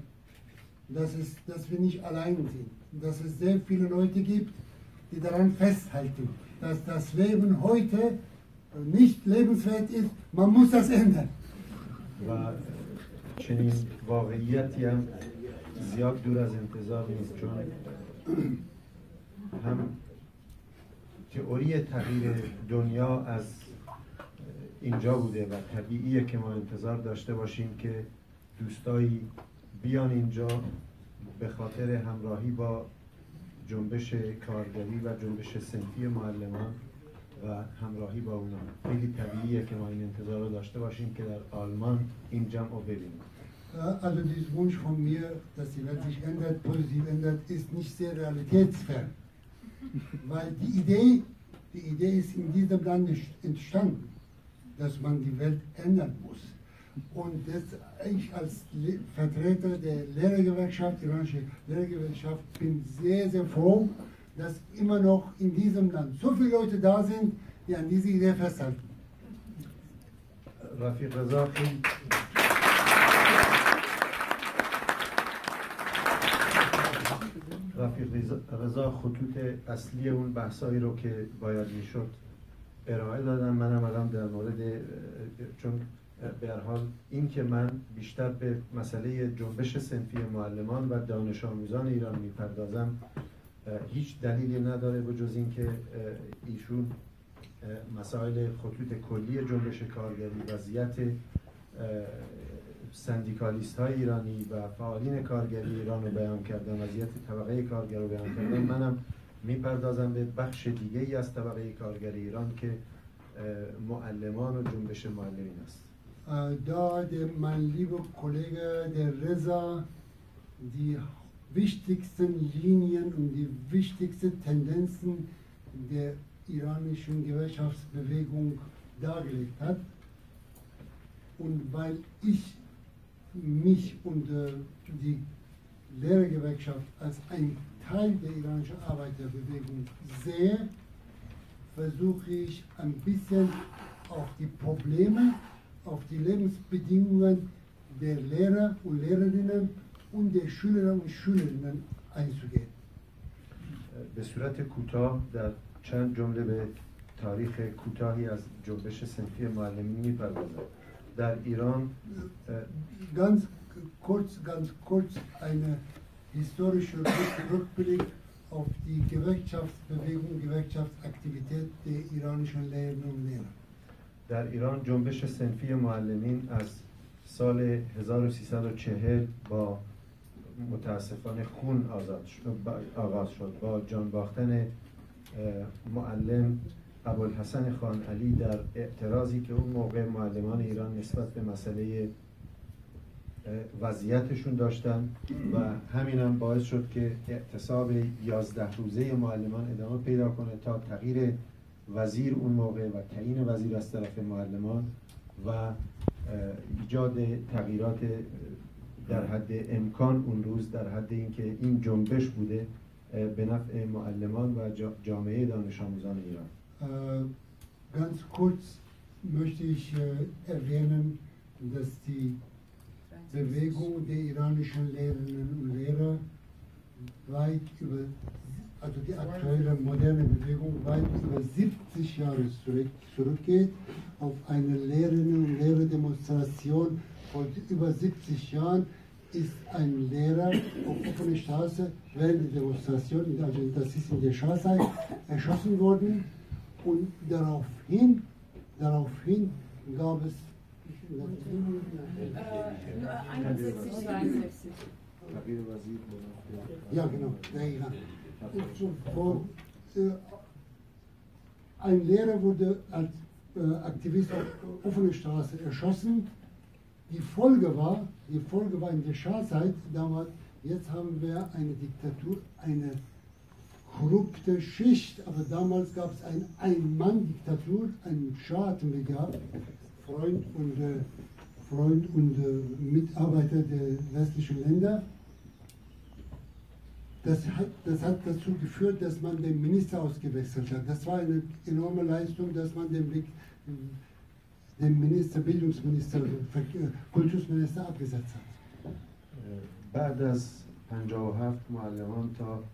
[SPEAKER 2] dass, es, wir nicht allein. Dass es sehr viele Leute gibt, die daran festhalten, dass das Leben heute nicht lebenswert ist. Man muss das ändern.
[SPEAKER 4] چنین واقعیتی زیاد دور از انتظار نیست چون هم تئوری تغییر دنیا از اینجا بوده و طبیعیه که ما انتظار داشته باشیم که دوستایی بیان اینجا به خاطر همراهی با جنبش کارگری و جنبش سنفی معلمان و همراهی با اونا خیلی طبیعیه که ما این انتظار رو داشته باشیم که در آلمان این جمع رو ببینیم
[SPEAKER 2] Äh, Also dieser Wunsch von mir, dass die Welt sich ändert, positiv ändert, ist nicht sehr realitätsfern. Weil die Idee, die Idee ist in diesem Land entstanden, dass man die Welt ändern muss. Und das, ich als Le Vertreter der Lehrergewerkschaft, die iranische Lehrergewerkschaft, bin sehr, sehr froh, dass immer noch in diesem Land so viele Leute da sind, die an diese Idee festhalten.
[SPEAKER 4] رفیق رضا خیلی رفیق رضا- رضا خطوط اصلی اون بحثایی رو که باید میشد ارائه دادم منم الان در مورد اه، چون به حال این که من بیشتر به مسئله جنبش سنفی معلمان و دانش آموزان ایران می‌پردازم هیچ دلیلی نداره به جز اینکه ایشون مسائل خطوط کلی جنبش کارگری وضعیت سندیکالیست های ایرانی و فعالین کارگری ایران رو بیان کردن وضعیت طبقه کارگر رو بیان کردن. منم می‌پردازم به بخش دیگه ای از طبقه کارگر ایران که معلمان و جنبش معلمین است.
[SPEAKER 2] Da der, mein lieber Kollege, der Reza, die wichtigsten Linien und die wichtigsten Tendenzen der iranischen Gewerkschaftsbewegung dargelegt hat. Und weil ich mich und äh, die Lehrergewerkschaft als ein Teil der iranischen Arbeiterbewegung sehe, versuche ich ein bisschen auf die Probleme, auf die Lebensbedingungen der Lehrer und Lehrerinnen und der Schüler und Schülerinnen einzugehen.
[SPEAKER 4] به صورت کوتاه در چند جمله به تاریخ کوتاهی از جنبش سنفی معلمین میپردازم در ایران اه،
[SPEAKER 2] Ganz kurz, ganz kurz eine historische Rück- Rückblick auf die Gewerkschaftsbewegung, Gewerkschaftsaktivität der iranischen Lehrerinnen und Lehrer.
[SPEAKER 4] در ایران جنبش سنفی معلمین از سال 1340 با متاسفانه خون آزاد آغاز شد. با جان باختن معلم ابوالحسن خان علی در اعتراضی که اون موقع معلمان ایران نسبت به مسئله وضعیتشون داشتن و همین هم باعث شد که اعتصاب یازده روزه معلمان ادامه پیدا کنه تا تغییر وزیر اون موقع و تعیین وزیر از طرف معلمان و ایجاد تغییرات در حد امکان اون روز در حد اینکه این جنبش بوده به نفع معلمان و جامعه دانش آموزان ایران.
[SPEAKER 2] ganz kurz möchte ich erwähnen, dass die Bewegung der iranischen Lehrerinnen und Lehrer weit über, also die aktuelle moderne Bewegung weit über 70 Jahre zurück, zurückgeht, auf eine Lehrerinnen und Lehrerdemonstration vor über 70 Jahren ist ein Lehrer auf offener Straße während der Demonstration, also das ist in der Schahzeit, erschossen worden und daraufhin, daraufhin gab es ja, genau, Ein Lehrer wurde als äh, Aktivist auf offener Straße erschossen die Folge war, die Folge war in der Schahzeit damals, jetzt haben wir eine Diktatur, eine korrupte Schicht, aber damals gab es eine Ein-Mann-Diktatur, einen Schah hatten wir gehabt, Freund und, äh, Freund und äh, Mitarbeiter der westlichen Länder. Das hat, das hat dazu geführt, dass man den Minister ausgewechselt hat. Das war eine enorme Leistung, dass man den Weg den Minister, Bildungsminister, Kultusminister abgesetzt hat.
[SPEAKER 4] بعد از 57 معلمان تا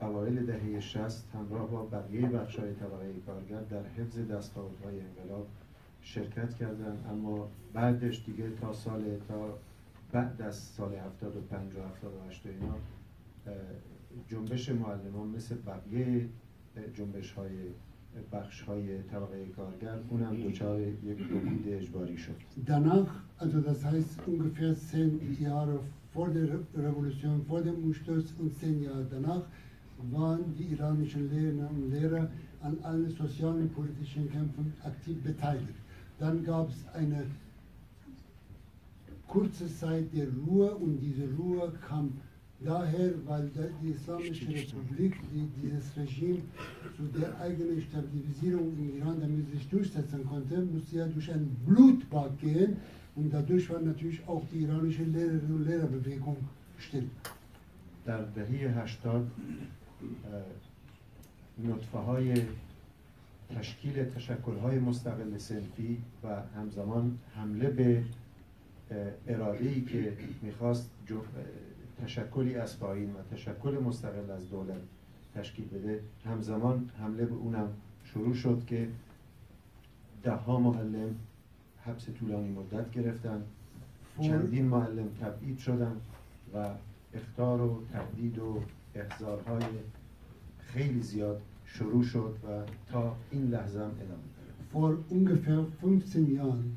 [SPEAKER 4] اوایل دهه 60 همراه با بقیه بخشای طبقه کارگر در حفظ دستاوردهای انقلاب شرکت کردند اما بعدش دیگه تا سال تا بعد از سال 75 و 78 اینا جنبش معلمان مثل بقیه جنبش های بخش های طبقه کارگر اونم دچار یک رکود اجباری شد
[SPEAKER 2] Danach, also das heißt ungefähr zehn Jahre vor der Revolution, vor dem Umsturz und zehn Jahre danach, waren die iranischen Lehrer und Lehrer an allen sozialen und politischen Kämpfen aktiv beteiligt. Dann gab es eine kurze Zeit der Ruhe und diese Ruhe kam Daher, weil die Islamische Republik, die, dieses Regime zu der eigenen Stabilisierung im Iran, damit sich durchsetzen konnte, musste ja durch ein Blutbad gehen und dadurch war natürlich auch die iranische Lehrerinnen und Lehrerbewegung still.
[SPEAKER 4] در دهه 80 نطفه های تشکیل تشکل های مستقل سنفی و همزمان حمله به اراده ای که میخواست تشکلی از پایین و تشکل مستقل از دولت تشکیل بده. همزمان حمله به اونم شروع شد که ده ها معلم حبس طولانی مدت گرفتن. چندین معلم تبعید شدن و اختار و تهدید و احضارهای خیلی زیاد شروع شد و تا این لحظه هم ادامه داره.
[SPEAKER 2] Vor ungefähr 15 Jahren,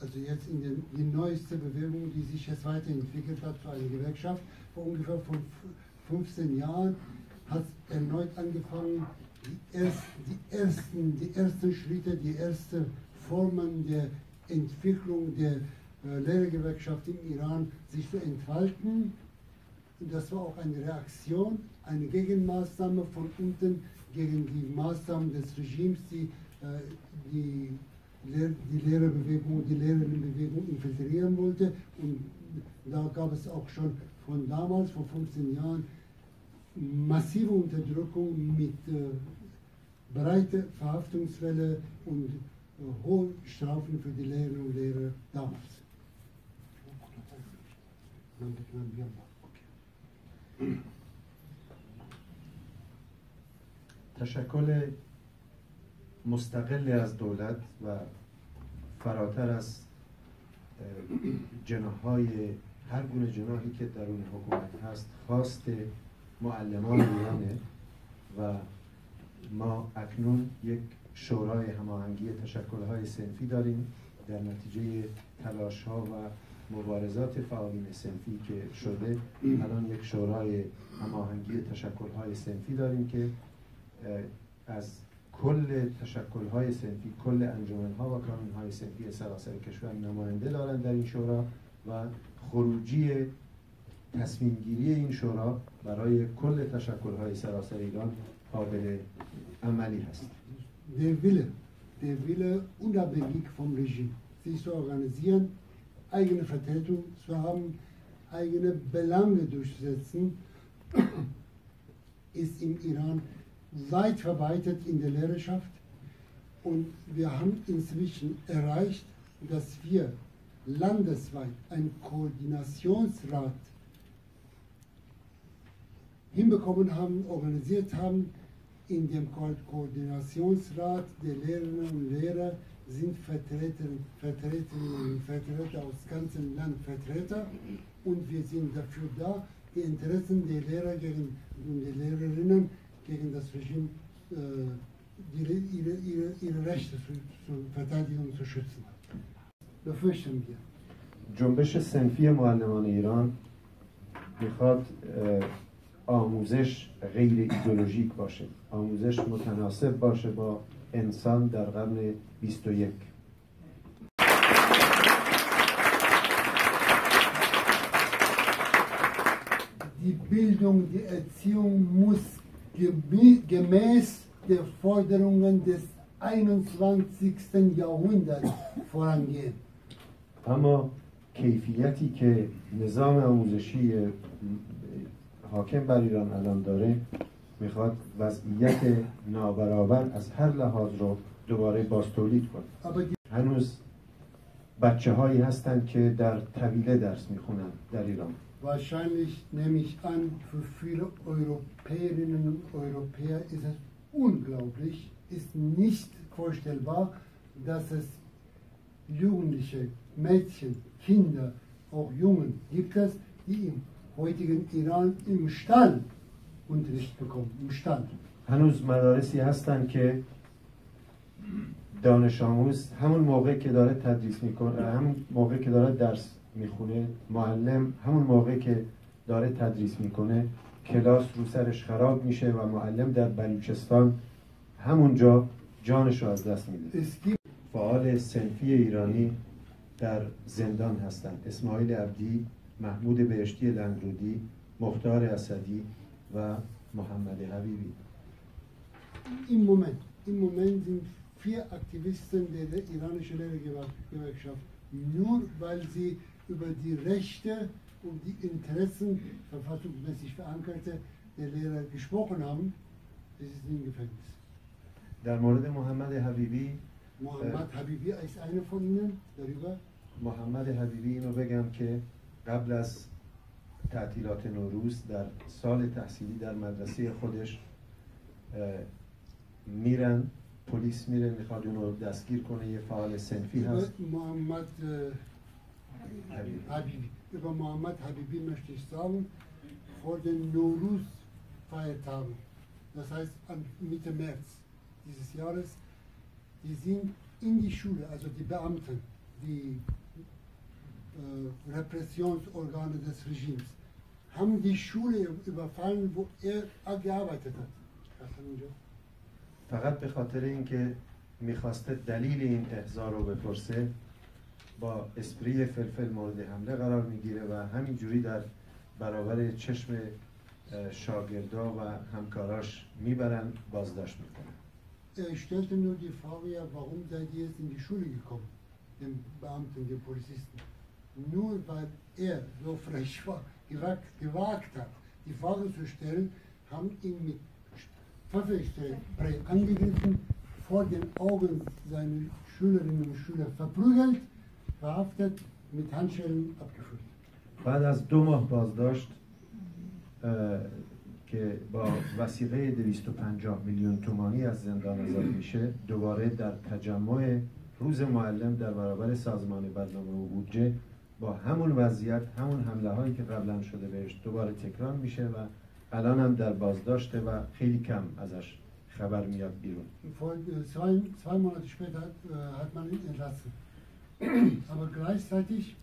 [SPEAKER 2] also jetzt in der, die neueste Bewegung, die sich jetzt weiterentwickelt hat zu einer Gewerkschaft, vor ungefähr 15 Jahren hat erneut angefangen, die, erst, die, ersten, die ersten Schritte, die ersten Formen der Entwicklung der äh, Lehrergewerkschaft im Iran sich zu entfalten. Und das war auch eine Reaktion, eine Gegenmaßnahme von unten gegen die Maßnahmen des Regimes, die äh, die, Lehr die Lehrerbewegung, die Lehrerinnenbewegung infiltrieren wollte. Und da gab es auch schon von damals, vor 15 Jahren, massive Unterdrückung mit äh, breiter Verhaftungswelle und äh, hohen Strafen für die Lehrerinnen und Lehrer damals.
[SPEAKER 4] تشکل مستقل از دولت و فراتر از جناهای هر گونه جناحی که درون حکومت هست خواست معلمان ایرانه و ما اکنون یک شورای هماهنگی تشکلهای سنفی داریم در نتیجه تلاش ها و مبارزات فعالین سنفی که شده. الان یک شورای هماهنگی تشکلهای سنفی داریم که از کل تشکلهای سنفی کل انجمنها و کانونهای سنفی سراسر کشور نماینده دارند در این شورا. و خروجی تصمیم گیری این شورا برای کل تشکلهای سراسر ایران قابل عملی هست
[SPEAKER 2] Der Wille, der Wille unabhängig vom Regime, sich zu organisieren, eigene Vertretung zu haben, eigene Belange durchzusetzen, ist im Iran weit verbreitet in der Lehrerschaft. Und wir haben inzwischen erreicht, dass wir landesweit einen Koordinationsrat hinbekommen haben, organisiert haben. In dem Ko Koordinationsrat der Lehrerinnen und Lehrer sind Vertreter, Vertreterinnen und Vertreter aus ganzem Land Vertreter und wir sind dafür da, die Interessen der Lehrer gegen, und der Lehrerinnen gegen das Regime äh, ihre, ihre, ihre, ihre Rechte zu, zu verteidigen und zu schützen. به
[SPEAKER 4] جنبش سنفی معلمان ایران می‌خواد آموزش غیر ایدولوژیک باشه آموزش متناسب باشه با انسان در قرن 21
[SPEAKER 2] Die Bildung, die Erziehung muss gemäß der Forderungen des 21. Jahrhunderts vorangehen.
[SPEAKER 4] اما کیفیتی که نظام آموزشی حاکم بر ایران الان داره می‌خواد وضعیت نابرابر از هر لحاظ رو دوباره باز تولید کنه. هنوز بچه هایی هستند که در طویله درس می‌خونن در ایران.
[SPEAKER 2] Wahrscheinlich nehme ich an, für viele Europäerinnen und Europäer ist es unglaublich, ist nicht vorstellbar, Jugendliche, Mädchen, Kinder, auch Jungen gibt es, die im heutigen Iran im Stall Unterricht bekommen, im Stall.
[SPEAKER 4] هنوز مدارسی هستند که دانش آموز همون موقع که داره تدریس می‌کنه همون موقع که داره درس می‌خونه معلم همون موقع که داره تدریس می‌کنه کلاس رو سرش خراب میشه و معلم در بلوچستان همونجا جانش رو از دست میده فعال صنفی ایرانی در زندان هستند. اسماعیل عبدی محمود بهشتی لنگرودی مختار اسدی و محمد حبیبی.
[SPEAKER 2] Im Moment, im Moment sind vier Aktivisten der iranischen Lehrer nur weil sie über die Rechte und die Interessen verfassungsmäßig verankerte der Lehrer gesprochen haben, ist in Gefängnis.
[SPEAKER 4] در مورد محمد حبیبی
[SPEAKER 2] محمد حبیبی ist einer von ihnen
[SPEAKER 4] محمد حبیبی اینو بگم که قبل از تعطیلات نوروز در سال تحصیلی در مدرسه خودش میرن پلیس میره می‌خواد اونو دستگیر کنه یه فعال سنفی هست.
[SPEAKER 2] محمد حبیبی. دفعه محمد حبیبی مشتی سال خورد نوروز فایر تارون نسایت میت مرس دیزیس یارست die sind in die Schule, also die Beamten, die äh, Repressionsorgane des Regimes, haben die Schule überfallen, wo er gearbeitet hat.
[SPEAKER 4] فقط به خاطر اینکه می‌خواسته دلیل این احضار رو بپرسه با اسپری فلفل مورد حمله قرار می‌گیره و همینجوری در برابر چشم شاگردا و همکاراش می‌برن بازداشت می‌کنن.
[SPEAKER 2] Er stellte nur die Frage, ja, warum seid ihr jetzt in die Schule gekommen, den Beamten, den Polizisten? Nur weil er so frech war, gewagt, gewagt hat, die Frage zu stellen, haben ihn mit Pfefferspray angegriffen, vor den Augen seiner Schülerinnen und Schüler verprügelt, verhaftet, mit Handschellen abgeführt.
[SPEAKER 4] بعد از دو ماه بازداشت که با وسیقه 250 میلیون تومانی از زندان آزاد میشه دوباره در تجمع روز معلم در برابر سازمان برنامه و بودجه با همون وضعیت همون حمله هایی که قبلا شده بهش دوباره تکرار میشه و الان هم در بازداشته و خیلی کم ازش خبر میاد بیرون.
[SPEAKER 2] zwei, Monate später hat, man ihn entlassen. Aber gleichzeitig,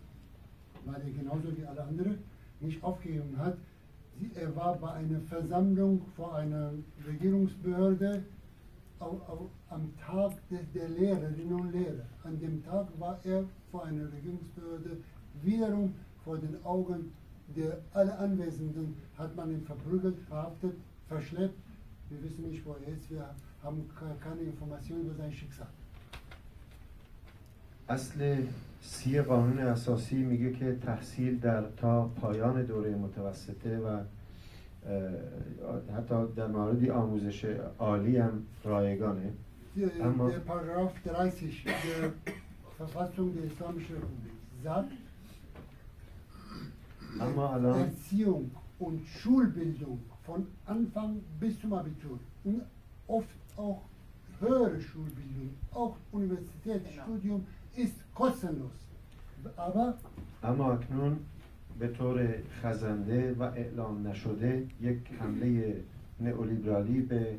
[SPEAKER 2] weil er genauso wie alle anderen nicht aufgegeben hat, er war bei einer Versammlung vor einer Regierungsbehörde auf, auf, am Tag der, der Lehrerinnen und Lehrer. An dem Tag war er vor einer Regierungsbehörde wiederum vor den Augen der alle Anwesenden hat man ihn verprügelt, verhaftet, verschleppt. Wir wissen nicht, wo er ist. Wir haben keine Informationen über sein Schicksal.
[SPEAKER 4] Asli سی قانون اساسی میگه که تحصیل در تا پایان دوره متوسطه و حتی در موردی آموزش عالی هم رایگانه.
[SPEAKER 2] اما
[SPEAKER 4] پاراگراف
[SPEAKER 2] درایسش تفصیل به اسلام زد. اما الان سیون اون
[SPEAKER 4] شول بیلدونگ
[SPEAKER 2] فون انفان بس تو مابیتور اون افت اوه هر شول بیلدونگ اوه اونیورسیتت بله. استودیوم ist kostenlos. Aber
[SPEAKER 4] اما اکنون به طور خزنده و اعلام نشده یک حمله نئولیبرالی به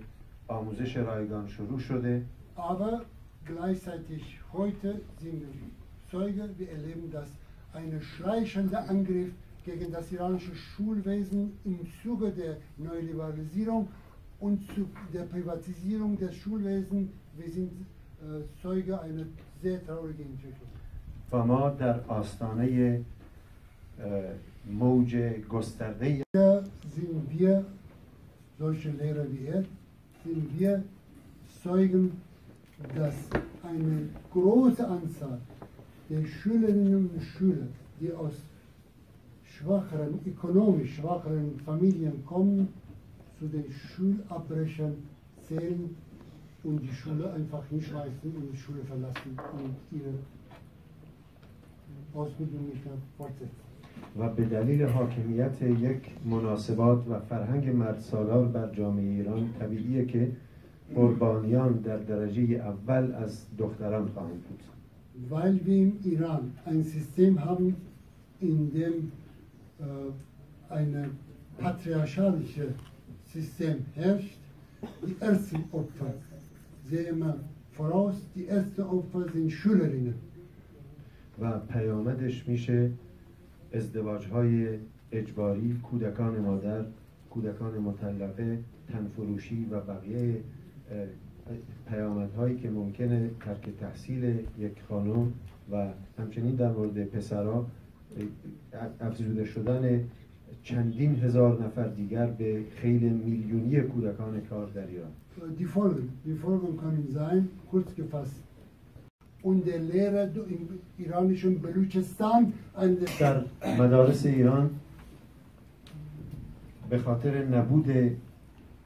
[SPEAKER 4] آموزش رایگان شروع شده
[SPEAKER 2] Aber gleichzeitig heute sind wir Zeuge, wir erleben das eine schleichende Angriff gegen das iranische Schulwesen im Zuge der Neoliberalisierung und zu der Privatisierung des Schulwesens. Wir sind äh, Zeuge einer sehr traurigen Entwicklung.
[SPEAKER 4] و ما در آستانه اه، موج گسترده
[SPEAKER 2] Hier sind wir, solche Lehrer wie er, sind wir Zeugen, dass eine große Anzahl der Schülerinnen und Schüler, die aus schwacheren, ökonomisch schwacheren Familien kommen, zu den Schulabbrechern zählen und die Schule einfach nicht leisten und die Schule verlassen und ihre Ausbildung nicht mehr fortsetzen.
[SPEAKER 4] و به دلیل حاکمیت یک مناسبات و فرهنگ مردسالار بر جامعه ایران طبیعیه که قربانیان در درجه اول از دختران خواهند بود
[SPEAKER 2] weil wir im Iran ein System haben, in dem äh, ein patriarchalisches System herrscht, die ersten Opfer wir voraus, die ersten Opfer sind Schülerinnen.
[SPEAKER 4] و پیامدش میشه ازدواج های اجباری کودکان مادر کودکان مطلقه تنفروشی و بقیه پیامدهایی که ممکنه ترک تحصیل یک خانم و همچنین در مورد پسرها افزوده شدن چندین هزار نفر دیگر به خیل میلیونی کودکان کار در
[SPEAKER 2] Die Folgen, die Folgen können sein, kurz gefasst. Und der Lehrer im iranischen ein
[SPEAKER 4] در مدارس ایران به خاطر نبود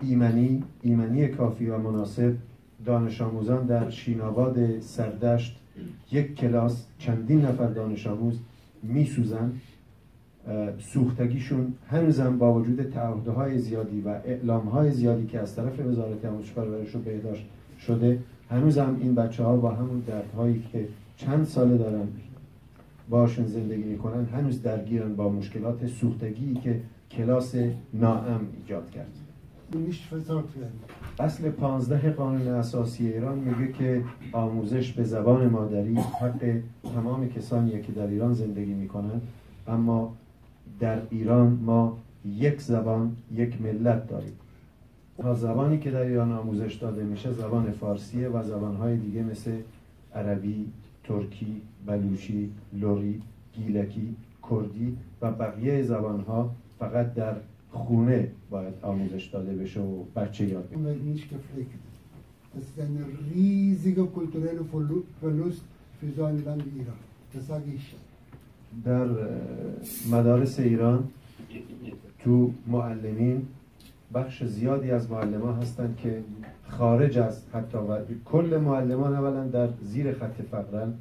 [SPEAKER 4] ایمنی ایمنی کافی و مناسب دانش آموزان در شیناباد سردشت یک کلاس چندین نفر دانش آموز میسوزن سوختگیشون هنوزم با وجود تعهده های زیادی و اعلام های زیادی که از طرف وزارت آموزش و پرورش و بهداشت شده هنوزم این بچه ها با همون دردهایی که چند ساله دارن باشون زندگی می‌کنن هنوز درگیرن با مشکلات سوختگی که کلاس ناام ایجاد کرد. اصل پانزده قانون اساسی ایران میگه که آموزش به زبان مادری حق تمام کسانیه که در ایران زندگی می‌کنن اما در ایران ما یک زبان یک ملت داریم تا زبانی که در ایران آموزش داده میشه زبان فارسیه و زبانهای دیگه مثل عربی، ترکی، بلوچی، لوری، گیلکی، کردی و بقیه زبانها فقط در خونه باید آموزش داده بشه و بچه یاد بگیره.
[SPEAKER 2] Das ist ein riesiger kultureller Verlu- Verlust.
[SPEAKER 4] در مدارس ایران تو معلمین بخش زیادی از معلمان هستند که خارج از حتی و کل معلمان اولا در زیر خط فقرن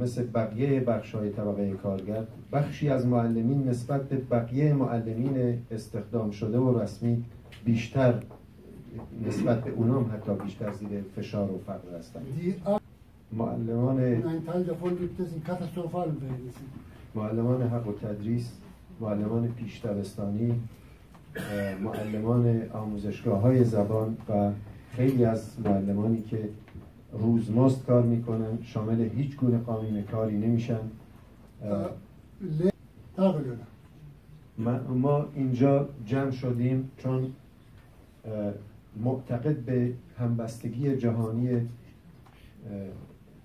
[SPEAKER 4] مثل بقیه بخش های طبقه کارگر. بخشی از معلمین نسبت به بقیه معلمین استخدام شده و رسمی بیشتر نسبت به اونام حتی بیشتر زیر فشار و فقر هستند معلمان. معلمان حق و تدریس معلمان پیشترستانی معلمان آموزشگاه های زبان و خیلی از معلمانی که روزماست کار می‌کنن شامل هیچ گونه قانون کاری نمیشن ما اینجا جمع شدیم چون معتقد به همبستگی جهانی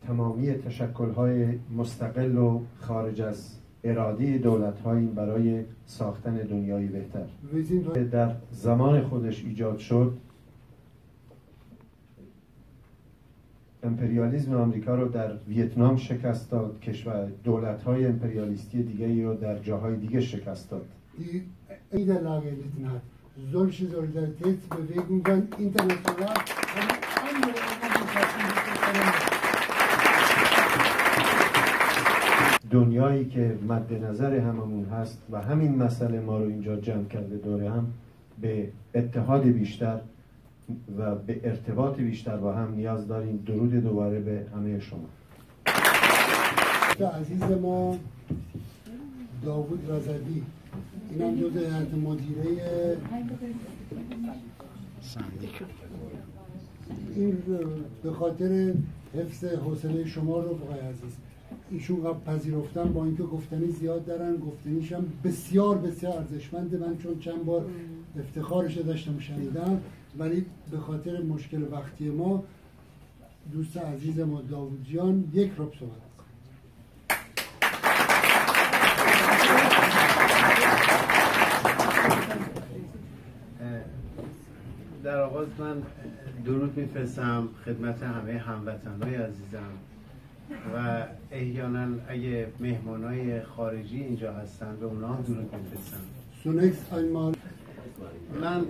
[SPEAKER 4] تمامی تشکلهای مستقل و خارج از اراده دولت برای ساختن دنیای بهتر. در زمان خودش ایجاد شد امپریالیزم آمریکا رو در ویتنام شکست داد کشور دولت های امپریالیستی دیگه ای رو در جاهای دیگه شکست داد.
[SPEAKER 2] solche Solidaritätsbewegungen international
[SPEAKER 4] دنیایی که مد نظر هممون هست و همین مسئله ما رو اینجا جمع کرده دوره هم به اتحاد بیشتر و به ارتباط بیشتر با هم نیاز داریم. درود دوباره به همه شما.
[SPEAKER 2] عزیز ما داوود رزدی این هم هیئت مدیره این به خاطر حفظ حوصله شما رو بقای عزیز. ایشون پذیرفتن با اینکه گفتنی زیاد دارن گفتنیش هم بسیار بسیار ارزشمنده من چون چند بار افتخارش داشتم شنیدم ولی به خاطر مشکل وقتی ما دوست عزیز ما داوود جان یک رب صحبت
[SPEAKER 5] در آغاز من درود میفرستم خدمت همه هموطنهای عزیزم. و احیانا اگه مهمانای خارجی اینجا هستن به اونا هم درود میفرستم من